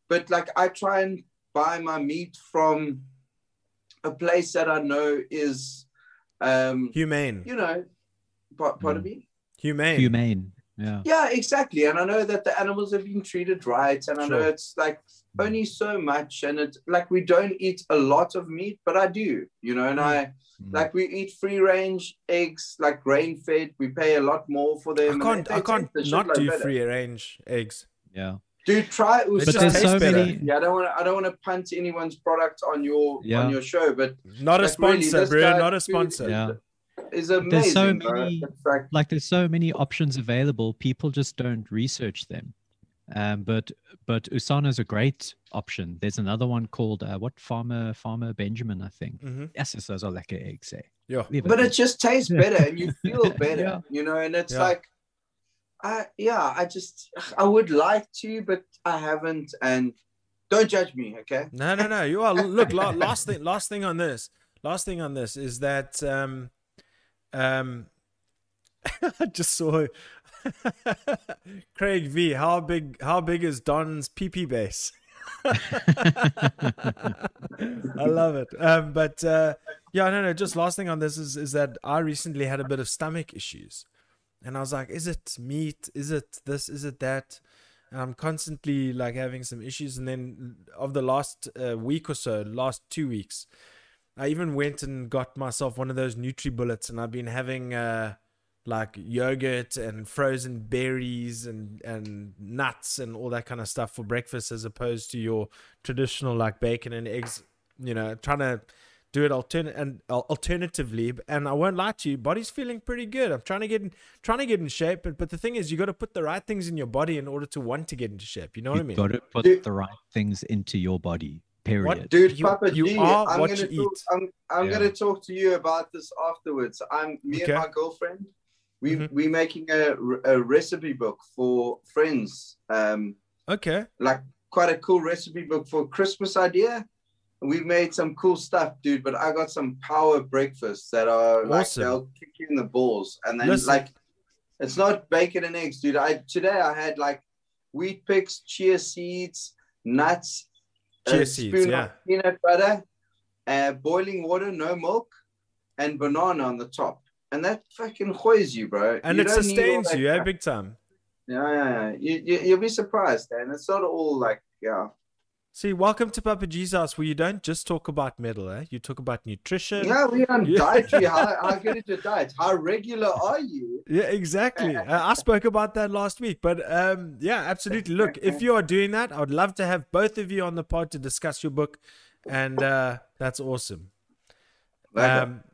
but like, I try and buy my meat from a place that I know is, um, Humane. you know, pa- pardon Mm. me. Humane. Humane. Yeah. Yeah, exactly. And I know that the animals have been treated right, and I know it's like only so much, and it's like we don't eat a lot of meat, but I do, you know, and Mm. I. Mm. Like we eat free range eggs, like grain fed. We pay a lot more for them. I can't. they I can't a not shitload do better. free range eggs. Yeah. Dude, try it. But But just there's tastes so better. many. Yeah, I don't want to. I don't want to punt anyone's product on your Yeah. on your show, but Not a Like, really, sponsor, this bro. guy's Not a food sponsor. Yeah. It's amazing. There's so many- like, like there's so many options available people just don't research them um, but but usana's a great option there's another one called uh, what farmer farmer benjamin i think hmm yes yes, those are lekker eggs eh? Yeah. Leave but at it just tastes better, and you feel better, Yeah. you know. And it's Yeah. like, I yeah, I just I would like to, but I haven't. And don't judge me, okay? No, no, no. You are. Look, last thing, last thing on this, last thing on this is that um, um, I just saw Craig V. How big? How big is Don's PP base? I love it. Um, but uh, yeah, no, no. Just last thing on this is is that I recently had a bit of stomach issues, and I was like, is it meat? Is it this? Is it that? And I'm constantly like having some issues. And then of the last uh, week or so, last two weeks, I even went and got myself one of those Nutri Bullets, and I've been having uh, like yogurt and frozen berries and and nuts and all that kind of stuff for breakfast, as opposed to your traditional like bacon and eggs. You know, trying to do it altern- and al- alternatively. And I won't lie to you, body's feeling pretty good. I'm trying to get in, trying to get in shape, but but the thing is, you got to put the right things in your body in order to want to get into shape. You know what I mean? You've mean? got to put the right things into your body. Period. Dude, You- Papa you G, are I'm what gonna you talk, eat. I'm, I'm Yeah. gonna talk to you about this afterwards. I'm me Okay. and my girlfriend. We Mhm. we making a, a recipe book for friends. Um, Okay. like quite a cool recipe book for Christmas idea. We've made some cool stuff, dude. But I got some power breakfasts that are like Awesome. they'll kick you in the balls, and then Listen. like it's not bacon and eggs, dude. I today I had like Weet-Bix, chia seeds, nuts, Chia a seeds, spoon yeah. of peanut butter, uh, boiling water, no milk, and banana on the top. And that fucking hoys you, bro. And You it don't need all sustains you, eh? Big time. Yeah, yeah, yeah. You, you, you'll be surprised, and it's not all like, yeah. See, welcome to Papa house, where you don't just talk about metal, eh? You talk about nutrition. Yeah, we on dietary. How, how good is your diet? How regular are you? Yeah, exactly. Uh, I spoke about that last week, but um, yeah, absolutely. Look, if you are doing that, I would love to have both of you on the pod to discuss your book, and uh, that's awesome. Um,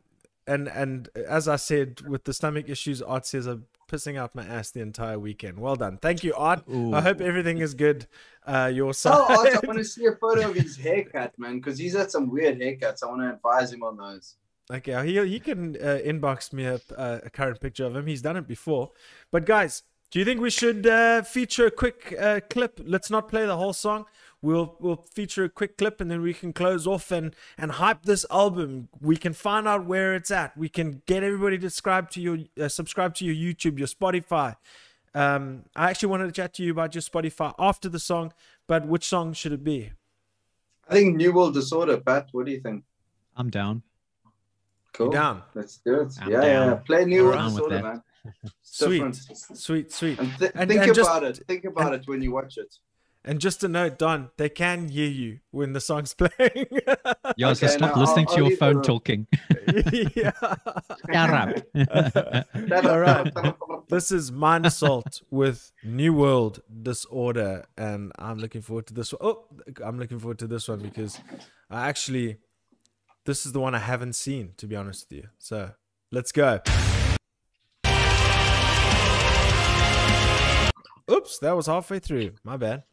and and as I said, with the stomach issues, Art says I'm pissing out my ass the entire weekend. Well done, thank you, Art. I hope everything is good. Uh, your side. oh, Art, I want to see a photo of his haircut, man, because he's had some weird haircuts. I want to advise him on those. Okay, he he can uh, inbox me a, a current picture of him. He's done it before. But guys, do you think we should uh, feature a quick uh, clip? Let's not play the whole song. We'll we'll feature a quick clip and then we can close off and and hype this album. We can find out where it's at. We can get everybody to subscribe to your uh, subscribe to your YouTube, your Spotify. Um, I actually wanted to chat to you about your Spotify after the song, but which song should it be? I think New World Disorder, Pat. What do you think? I'm down. Cool. You down? Let's do it. I'm yeah, yeah, down. yeah. Play New World Disorder, man. It's Sweet, different. sweet, sweet. And, th- And- think and just- about it. Think about it when you watch it. And just a note, Don, they can hear you when the song's playing. Yeah, so stop now listening I'll- to your I'll leave phone the- talking. yeah. Shut up. All right. This is Mind Assault with New World Disorder, and I'm looking forward to this one. Oh, I'm looking forward to this one because I actually, this is the one I haven't seen, to be honest with you. So let's go. Oops, that was halfway through. My bad.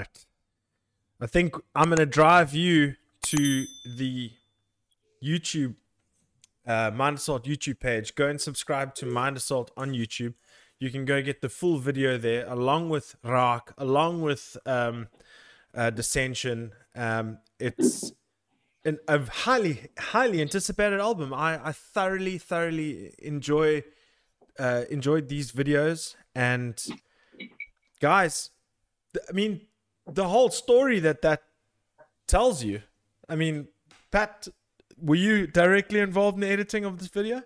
Right. I think I'm gonna drive you to the YouTube uh, Mind Assault YouTube page. Go and subscribe to Mind Assault on YouTube. You can go get the full video there, along with Rock, along with um, uh, Dissension. Um, it's an, a highly, highly anticipated album. I, I thoroughly, thoroughly enjoy uh, enjoyed these videos. And guys, I mean, the whole story that that tells you. I mean, Pat, were you directly involved in the editing of this video?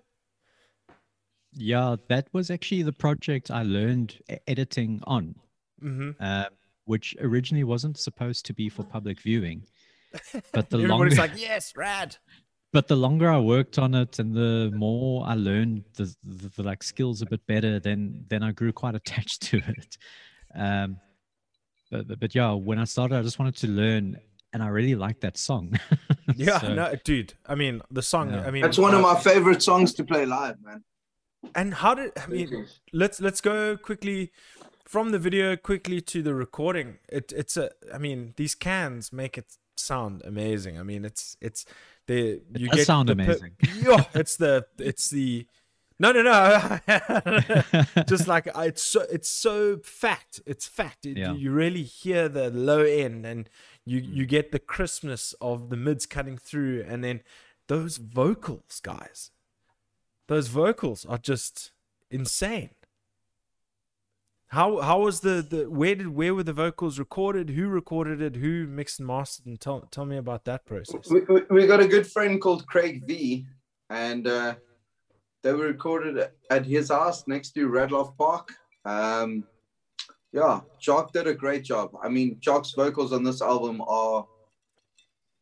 Yeah, that was actually the project I learned editing on, Mm-hmm. uh, which originally wasn't supposed to be for public viewing. But the Everybody's longer, like, yes, rad. but the longer I worked on it, and the more I learned the, the, the like skills a bit better, then then I grew quite attached to it. Um, but, but but yeah, when I started, I just wanted to learn, and I really liked that song. Yeah, So- no, dude. I mean, the song. Yeah. I mean, That's one of uh, my favorite songs to play live, man. And how did I mean? Let's let's go quickly from the video quickly to the recording. It it's a. I mean, these cans make it sound amazing. I mean, it's it's the you does get sound the amazing. yeah, it's the it's the. No, no, no. Just like it's so it's so fact. It's fact. It- Yeah. You really hear the low end, and you you get the crispness of the mids cutting through, and then those vocals, guys. Those vocals are just insane. How how was the, the where did where were the vocals recorded? Who recorded it? Who mixed and mastered? And tell tell me about that process. We, we, we got a good friend called Craig V, and uh, they were recorded at his house next to Radloff Park. Um, yeah, Jock did a great job. I mean, Jock's vocals on this album are,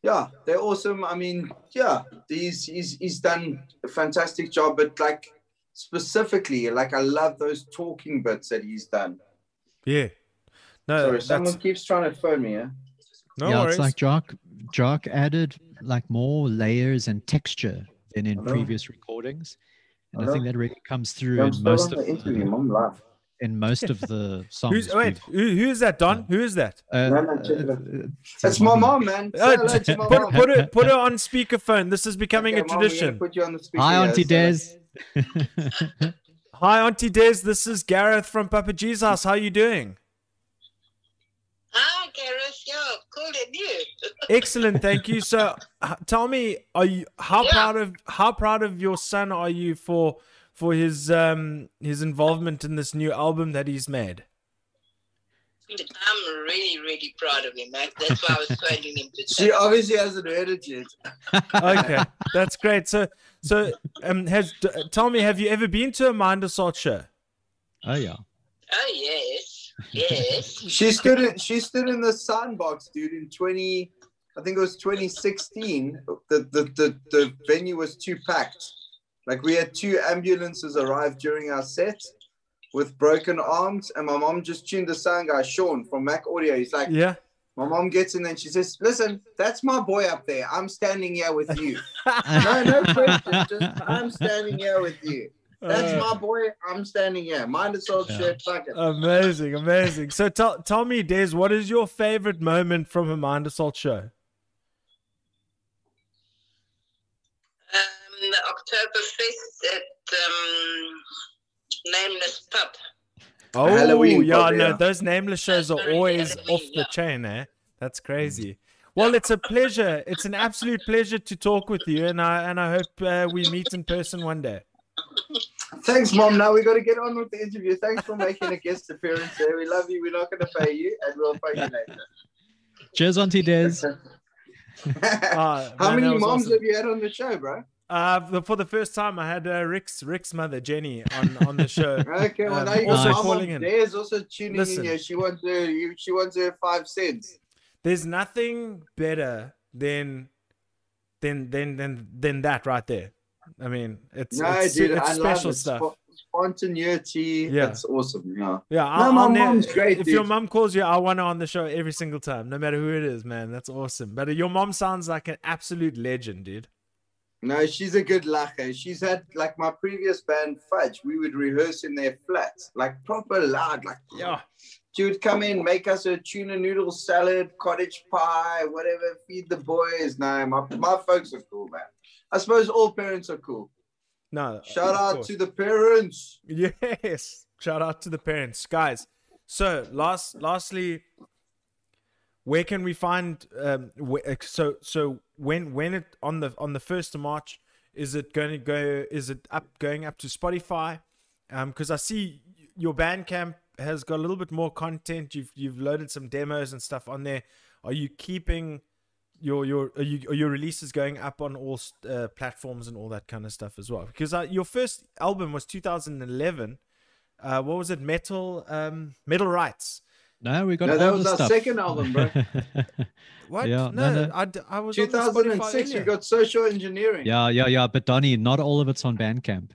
yeah, they're awesome. I mean, yeah, he's he's he's done a fantastic job. But like specifically, like I love those talking bits that he's done. Yeah. No, Sorry, that's someone keeps trying to phone me. Yeah. no yeah, worries. it's like Jock Jock added like more layers and texture than in Hello? previous recordings. And I Hello? think that really comes through I'm in most of the the, in most of the songs. Who's wait? Who, who is that? Don? Who is that? uh, No, no, uh, check it out. uh, That's my mom, man. Uh, my put mom. put it put it on speakerphone. This is becoming Okay, a Mom, tradition. Put you on the Hi, Auntie Des. Hi, Auntie Des. This is Gareth from Papa G's house. How are you doing? Hi, Gareth. Yeah, cool and you. Excellent, thank you. So, tell me, are you how Yeah. proud of how proud of your son are you for for his um his involvement in this new album that he's made? I'm really, really proud of him, man. That's why I was phoning him to She obviously hasn't heard it yet. Okay, that's great. So, so um, has d- tell me, have you ever been to a Mind Assault show? oh yeah. Oh, yes. Yes. She stood in she stood in the sandbox, dude, in 20 I think it was 2016. The the the, the venue was too packed. Like we had two ambulances arrive during our set with broken arms, and my mom just tuned the sound guy, Sean from Mac Audio. He's like, Yeah. my mom gets in and she says, Listen, that's my boy up there. I'm standing here with you. no, no question. Just I'm standing here with you. That's Uh, my boy. I'm standing here. Mind Assault Yeah. shit. Fuck it. amazing, amazing. So, tell tell me, Des, what is your favorite moment from a Mind Assault show? Um, the Oktoberfest at um, Nameless Pub. Oh, Halloween yeah, pub, no, yeah. those nameless shows are always Halloween, off the yeah. chain, eh? That's crazy. Well, it's a pleasure. It's an absolute pleasure to talk with you, and I and I hope uh, we meet in person one day. Thanks, mom. Now we got to get on with the interview. Thanks for making a guest appearance there. We love you. We're not going to pay you, and we'll pay you later. Cheers, Auntie Des. Ah, How man, many moms awesome. have you had on the show, bro? Uh, for the first time, I had uh, Rick's Rick's mother Jenny on on the show. Okay, well Um, now you also got calling mom in. There's also tuning Listen. in here. She wants her. She wants her five cents. There's nothing better than than than than than that right there. I mean, it's No, it's, dude, it's special it. stuff. Spo- spontaneity. Yeah. it's awesome. Yeah. Yeah, No, I'll, my I'll ne- mom's great, If your mom calls you, I want her on the show every single time, no matter who it is, man. That's awesome. But your mom sounds like an absolute legend, dude. No, she's a good lacher. She's had like my previous band, Fudge. We would rehearse in their flats, like proper loud, like Yeah. she would come in, make us a tuna noodle salad, cottage pie, whatever, feed the boys. No, my, my folks are cool, man. I suppose all parents are cool. No. Shout out course. to the parents. Yes. Shout out to the parents, guys. So, last, lastly, where can we find? Um, wh- so, so when when it on the on the first of March, is it going to go? Is it up going up to Spotify? Um, because I see your Bandcamp has got a little bit more content. You've you've loaded some demos and stuff on there. Are you keeping your your are, you, are your releases going up on all uh, platforms and all that kind of stuff as well? Because uh, your first album was 2011. Uh, what was it? Metal um, Metal Rights. No, we got No, that older was our stuff. second album, bro. What? Yeah, no, no, no. I, d- I was on the Spotify 2006, we earlier. got social engineering. yeah, yeah, yeah. But Donny, not all of it's on Bandcamp.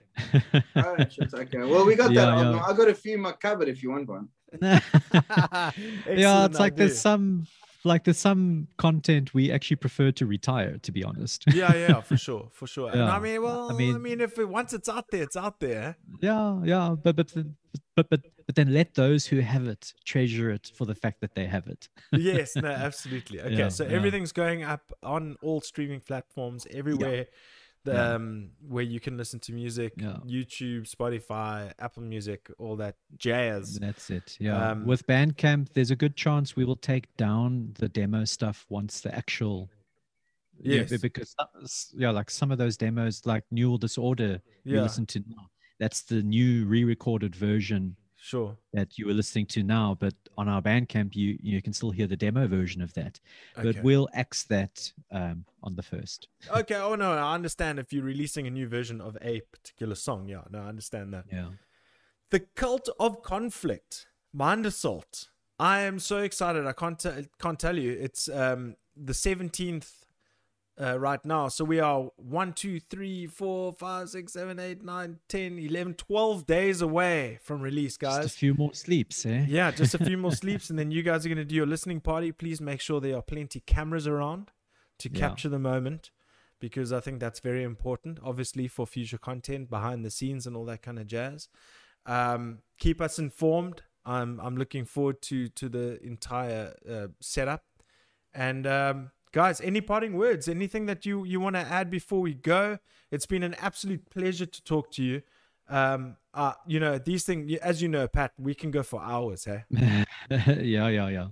Oh, shit, okay. Well, we got that Yeah, album. yeah. I got a few in my cupboard if you want one. yeah, it's like idea. there's some like there's some content we actually prefer to retire, to be honest. yeah, yeah, for sure, for sure. And I mean, well, I mean, I mean, if it, once it's out there, it's out there. yeah, yeah. But but but but but then let those who have it treasure it for the fact that they have it. yes, no, absolutely. Okay, Yeah, so yeah. everything's going up on all streaming platforms everywhere. The, Yeah. um, where you can listen to music, Yeah. YouTube, Spotify, Apple Music, all that jazz. That's it. Yeah. Um, With Bandcamp, there's a good chance we will take down the demo stuff once the actual. Yeah, Yes. because yeah, like some of those demos, like Neural Disorder, you listen to now. That's the new re-recorded version sure. that you were listening to now, but on our Bandcamp, you you can still hear the demo version of that. Okay. But we'll X that um, on the first. okay. Oh no, I understand if you're releasing a new version of a particular song. Yeah, no, I understand that. Yeah. The Cult of Conflict, Mind Assault. I am so excited. I can't t- can't tell you. It's um the seventeenth uh, right now. So we are one, two, three, four, five, six, seven, eight, nine, 10, 11, 12 days away from release, guys. Just a few more sleeps, eh? Yeah, just a few more sleeps, and then you guys are going to do your listening party. Please make sure there are plenty cameras around to Yeah. capture the moment, because I think that's very important. Obviously, for future content, behind the scenes, and all that kind of jazz. Um, keep us informed. I'm I'm looking forward to to the entire uh, setup. And um, guys, any parting words? Anything that you you want to add before we go? It's been an absolute pleasure to talk to you. Um, uh, you know these things, as you know, Pat, we can go for hours. Hey, yeah, yeah, yeah.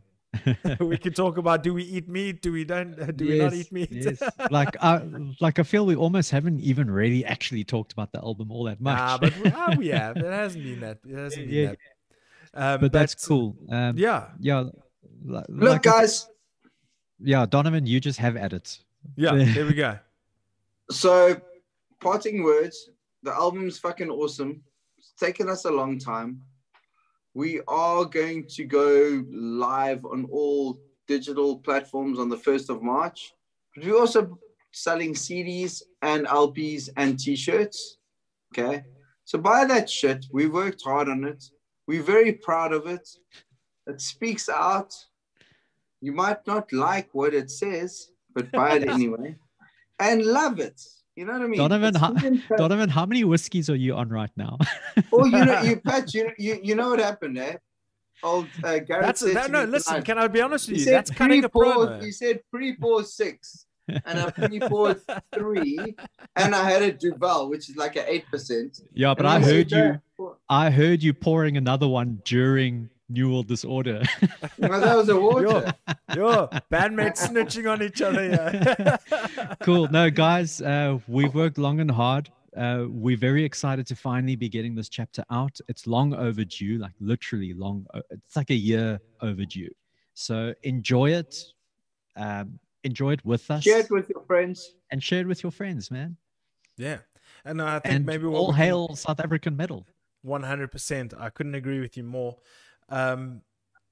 we can talk about do we eat meat? Do we don't? Do we not eat meat? yes. like, I, like I feel we almost haven't even really actually talked about the album all that much. Nah, but we, ah, we have. It hasn't been that. It hasn't been Yeah, that. Um, but that's cool. Um, Yeah, yeah. li- Look, like I- guys. Yeah, Donovan, you just have at it. yeah. There we go. So, parting words. The album's fucking awesome. It's taken us a long time. We are going to go live on all digital platforms on the 1st of March. But we're also selling CDs and LPs and t shirts. Okay. So, buy that shit. We worked hard on it. We're very proud of it. It speaks out. You might not like what it says, but buy it anyway and love it. You know what I mean? Donovan, It's how- Donovan, how many whiskeys are you on right now? Oh, you know, you Pat, you, you you know what happened, eh? Old uh, Garrett That's said that, no. Listen, tonight, can I be honest with you? said That's cutting a pre-pour- promo. He said pre-pour six, and I pre-poured three, and I had a Duvel, which is like an eight percent. yeah, but I heard you. I heard you pouring another one during Neural Disorder. No, that was a water. Yo, bandmates snitching on each other. Yeah. cool. No, guys, uh, we've worked long and hard. Uh, we're very excited to finally be getting this chapter out. It's long overdue, like literally long. It's like a year overdue. So enjoy it. Um, enjoy it with us Share it with your friends. and share it with your friends, man. yeah. And I think And maybe what all we can- hail South African metal. 100%. I couldn't agree with you more. Um,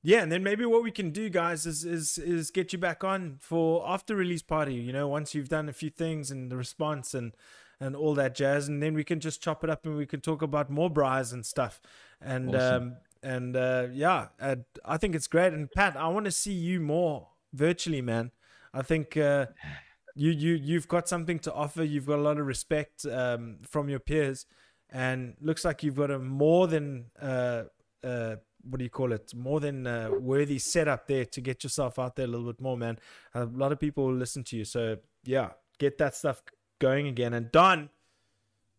yeah, and then maybe what we can do, guys, is is is get you back on for after release party. You know, once you've done a few things and the response and and all that jazz, and then we can just chop it up and we can talk about more bras and stuff. And Awesome. um, and uh, yeah, uh, I think it's great. And Pat, I want to see you more virtually, man. I think uh, you you you've got something to offer. You've got a lot of respect um, from your peers, and looks like you've got a more than uh, uh, what do you call it? More than uh, worthy setup there to get yourself out there a little bit more, man. A lot of people will listen to you, so yeah, get that stuff going again. And Don,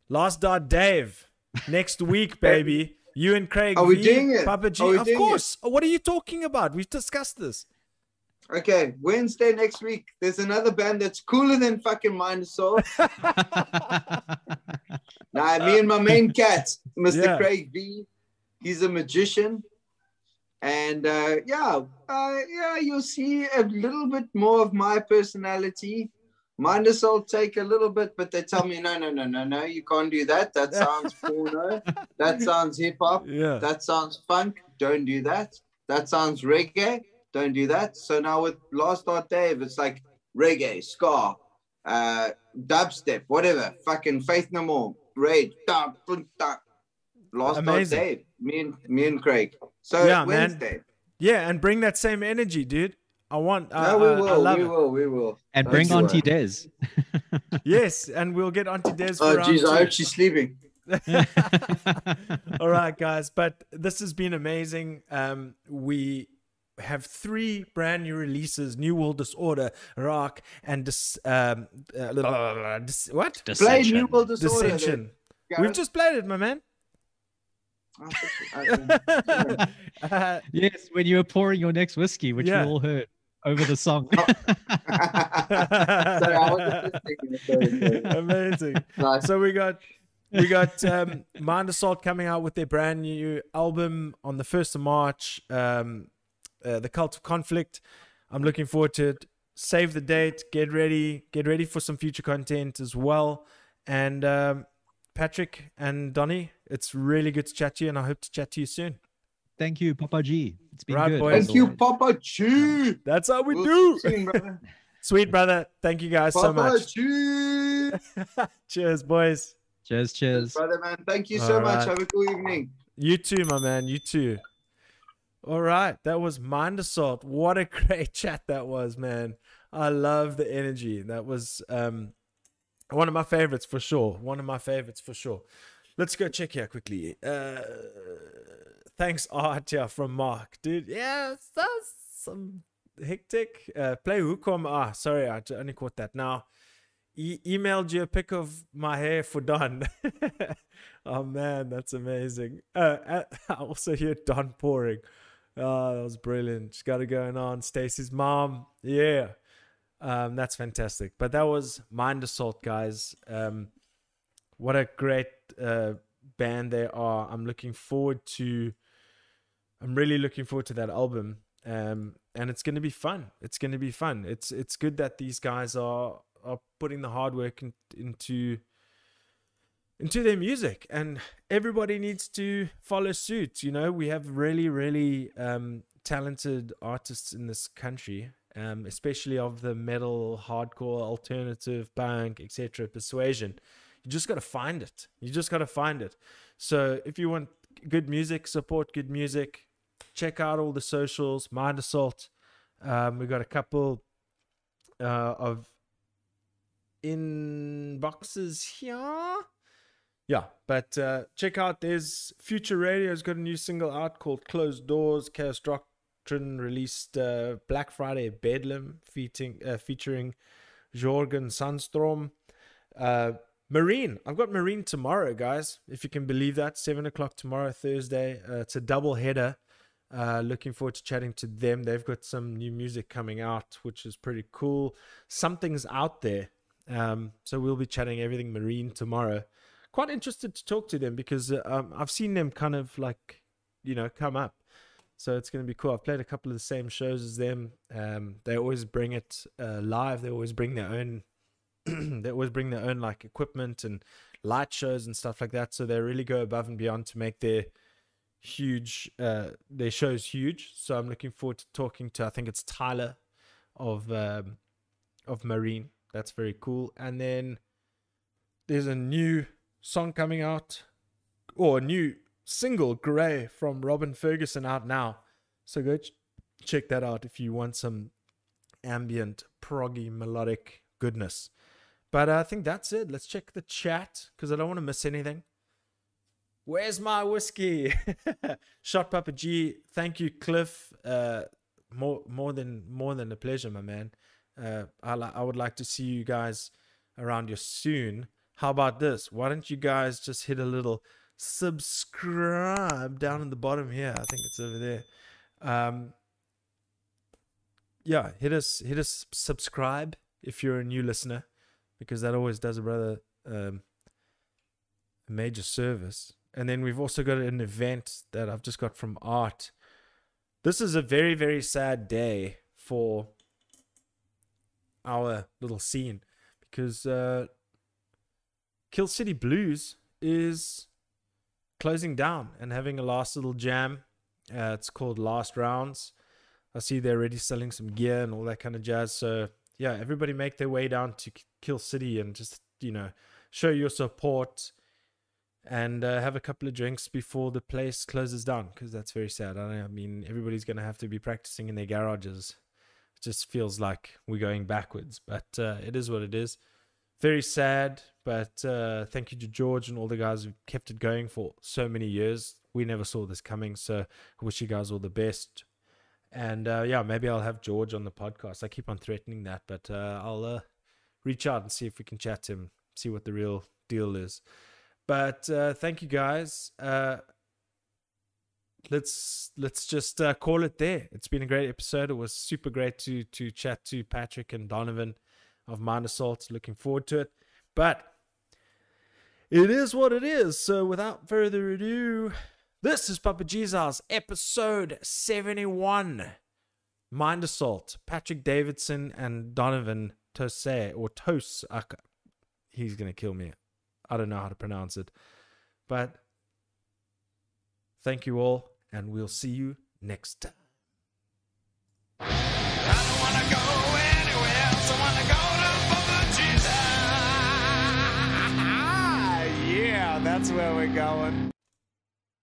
last dot, Dave, next week, baby. You and Craig. Are we V, doing it? Papa G, of doing it? course. What are you talking about? We've discussed this. Okay, Wednesday next week. There's another band that's cooler than fucking Mind Assault. Nah, me and my main cat, Mr. Yeah. Craig V. He's a magician. And uh, yeah, uh, yeah, you'll see a little bit more of my personality. Mind Assault take a little bit, but they tell me, no, no, no, no, no, you can't do that. That sounds porno. That sounds hip hop. Yeah. That sounds funk. Don't do that. That sounds reggae. Don't do that. So now with Last Art Dave, it's like reggae, ska, uh, dubstep, whatever. Fucking Faith No More, Raid, da, boom. Last Amazing. Art Dave, me and me and Craig. So Yeah, man. Yeah, and bring that same energy, dude. I want. I, No, we I- I will. love we it. will. We will. and Don't bring you Auntie worry. Des. Yes, and we'll get Auntie Des for Oh, round jeez, I hope she's sleeping. All right, guys, but this has been amazing. Um, we have three brand new releases: New World Disorder, Rock, and dis- um, uh, dis- what Play New World Disorder. then, Dissension. We've just played it, my man. Oh, okay. Uh, Yes, when you were pouring your next whiskey, which Yeah. we all heard over the song. Sorry, I wasn't. Sorry, sorry. Amazing. Nice. so we got we got um Mind Assault coming out with their brand new album on the first of March. Um, uh, the Cult of Conflict. I'm looking forward to it. Save the date. Get ready. Get ready for some future content as well. And um, Patrick and Donny, it's really good to chat to you, and I hope to chat to you soon. Thank you, Papa G. It's been Right, good. boys. Thank you, always. Papa Chew. That's how we We'll do. see soon, brother. Sweet brother. Thank you guys so Papa much. Chew. Cheers, boys. Cheers, cheers. Brother, man. Thank you so All much. right. Have a cool evening. You too, my man. You too. All right. That was Mind Assault. What a great chat that was, man. I love the energy. That was um one of my favorites for sure. One of my favorites for sure. Let's go check here quickly. Uh thanks art from Mark. Dude, yeah, that's some hectic. Uh play Hukom. Ah, sorry, I only caught that now. E- emailed you a pic of my hair for Don. oh man, that's amazing. Uh, uh, I also hear Don pouring. Oh, that was brilliant. She's got it going on. Stacy's mom. Yeah. Um, that's fantastic. But that was Mind Assault, guys. Um, what a great uh, band they are. I'm looking forward to. I'm really looking forward to that album. Um, and it's going to be fun. It's going to be fun. It's it's good that these guys are are putting the hard work in, into into their music and everybody needs to follow suit you know we have really really um, talented artists in this country um, especially of the metal hardcore alternative punk etc persuasion. You just got to find it. You just got to find it. So if you want good music support good music check out all the socials mind assault. Um, we got a couple uh, of inboxes here. Yeah but uh check out there's future radio's got a new single out called closed doors chaos released uh black friday bedlam featuring uh, featuring jorgen sandstrom uh marine i've got marine tomorrow guys if you can believe that seven o'clock tomorrow thursday uh, it's a double header uh, looking forward to chatting to them. They've got some new music coming out, which is pretty cool. Something's out there. Um, so we'll be chatting everything marine tomorrow. Quite interested to talk to them because um, I've seen them kind of like, you know, come up. So it's going to be cool. I've played a couple of the same shows as them. Um, they always bring it uh, live. They always bring their own. they always bring their own like equipment and light shows and stuff like that. So they really go above and beyond to make their huge uh their show's huge so i'm looking forward to talking to i think it's tyler of um of marine that's very cool and then there's a new song coming out or a new single gray from robin ferguson out now so go ch- check that out if you want some ambient proggy melodic goodness but i think that's it let's check the chat because i don't want to miss anything Where's my whiskey? Shot Papa G. Thank you, Cliff. Uh, more more than more than a pleasure, my man. Uh, I li- I would like to see you guys around here soon. How about this? Why don't you guys just hit a little subscribe down in the bottom here? I think it's over there. Um, yeah, hit us hit us subscribe if you're a new listener, because that always does a brother um, a major service. And then we've also got an event that I've just got from Art. This is a very very sad day for our little scene because uh, Kill City Blues is closing down and having a last little jam. Uh, it's called Last Rounds. I see they're already selling some gear and all that kind of jazz. So yeah, everybody make their way down to Kill City and just you know show your support and uh, have a couple of drinks before the place closes down because that's very sad. I, mean, everybody's gonna have to be practicing in their garages. It just feels like we're going backwards, but uh, it is what it is. Very sad, but uh, thank you to George and all the guys who kept it going for so many years. We never saw this coming, so I wish you guys all the best. And uh, yeah, maybe I'll have George on the podcast. I keep on threatening that, but uh, I'll uh, reach out and see if we can chat to him, see what the real deal is. But uh, thank you guys. Uh, let's let's just call it there. It's been a great episode. It was super great to to chat to Patrick and Donovan of Mind Assault. Looking forward to it. But it is what it is. So without further ado, this is Papa G's, episode 71. Mind Assault, Patrick Davidson and Donovan Tose, or Tose. He's going to kill me. I don't know how to pronounce it. But thank you all, and we'll see you next time. That's where we're going.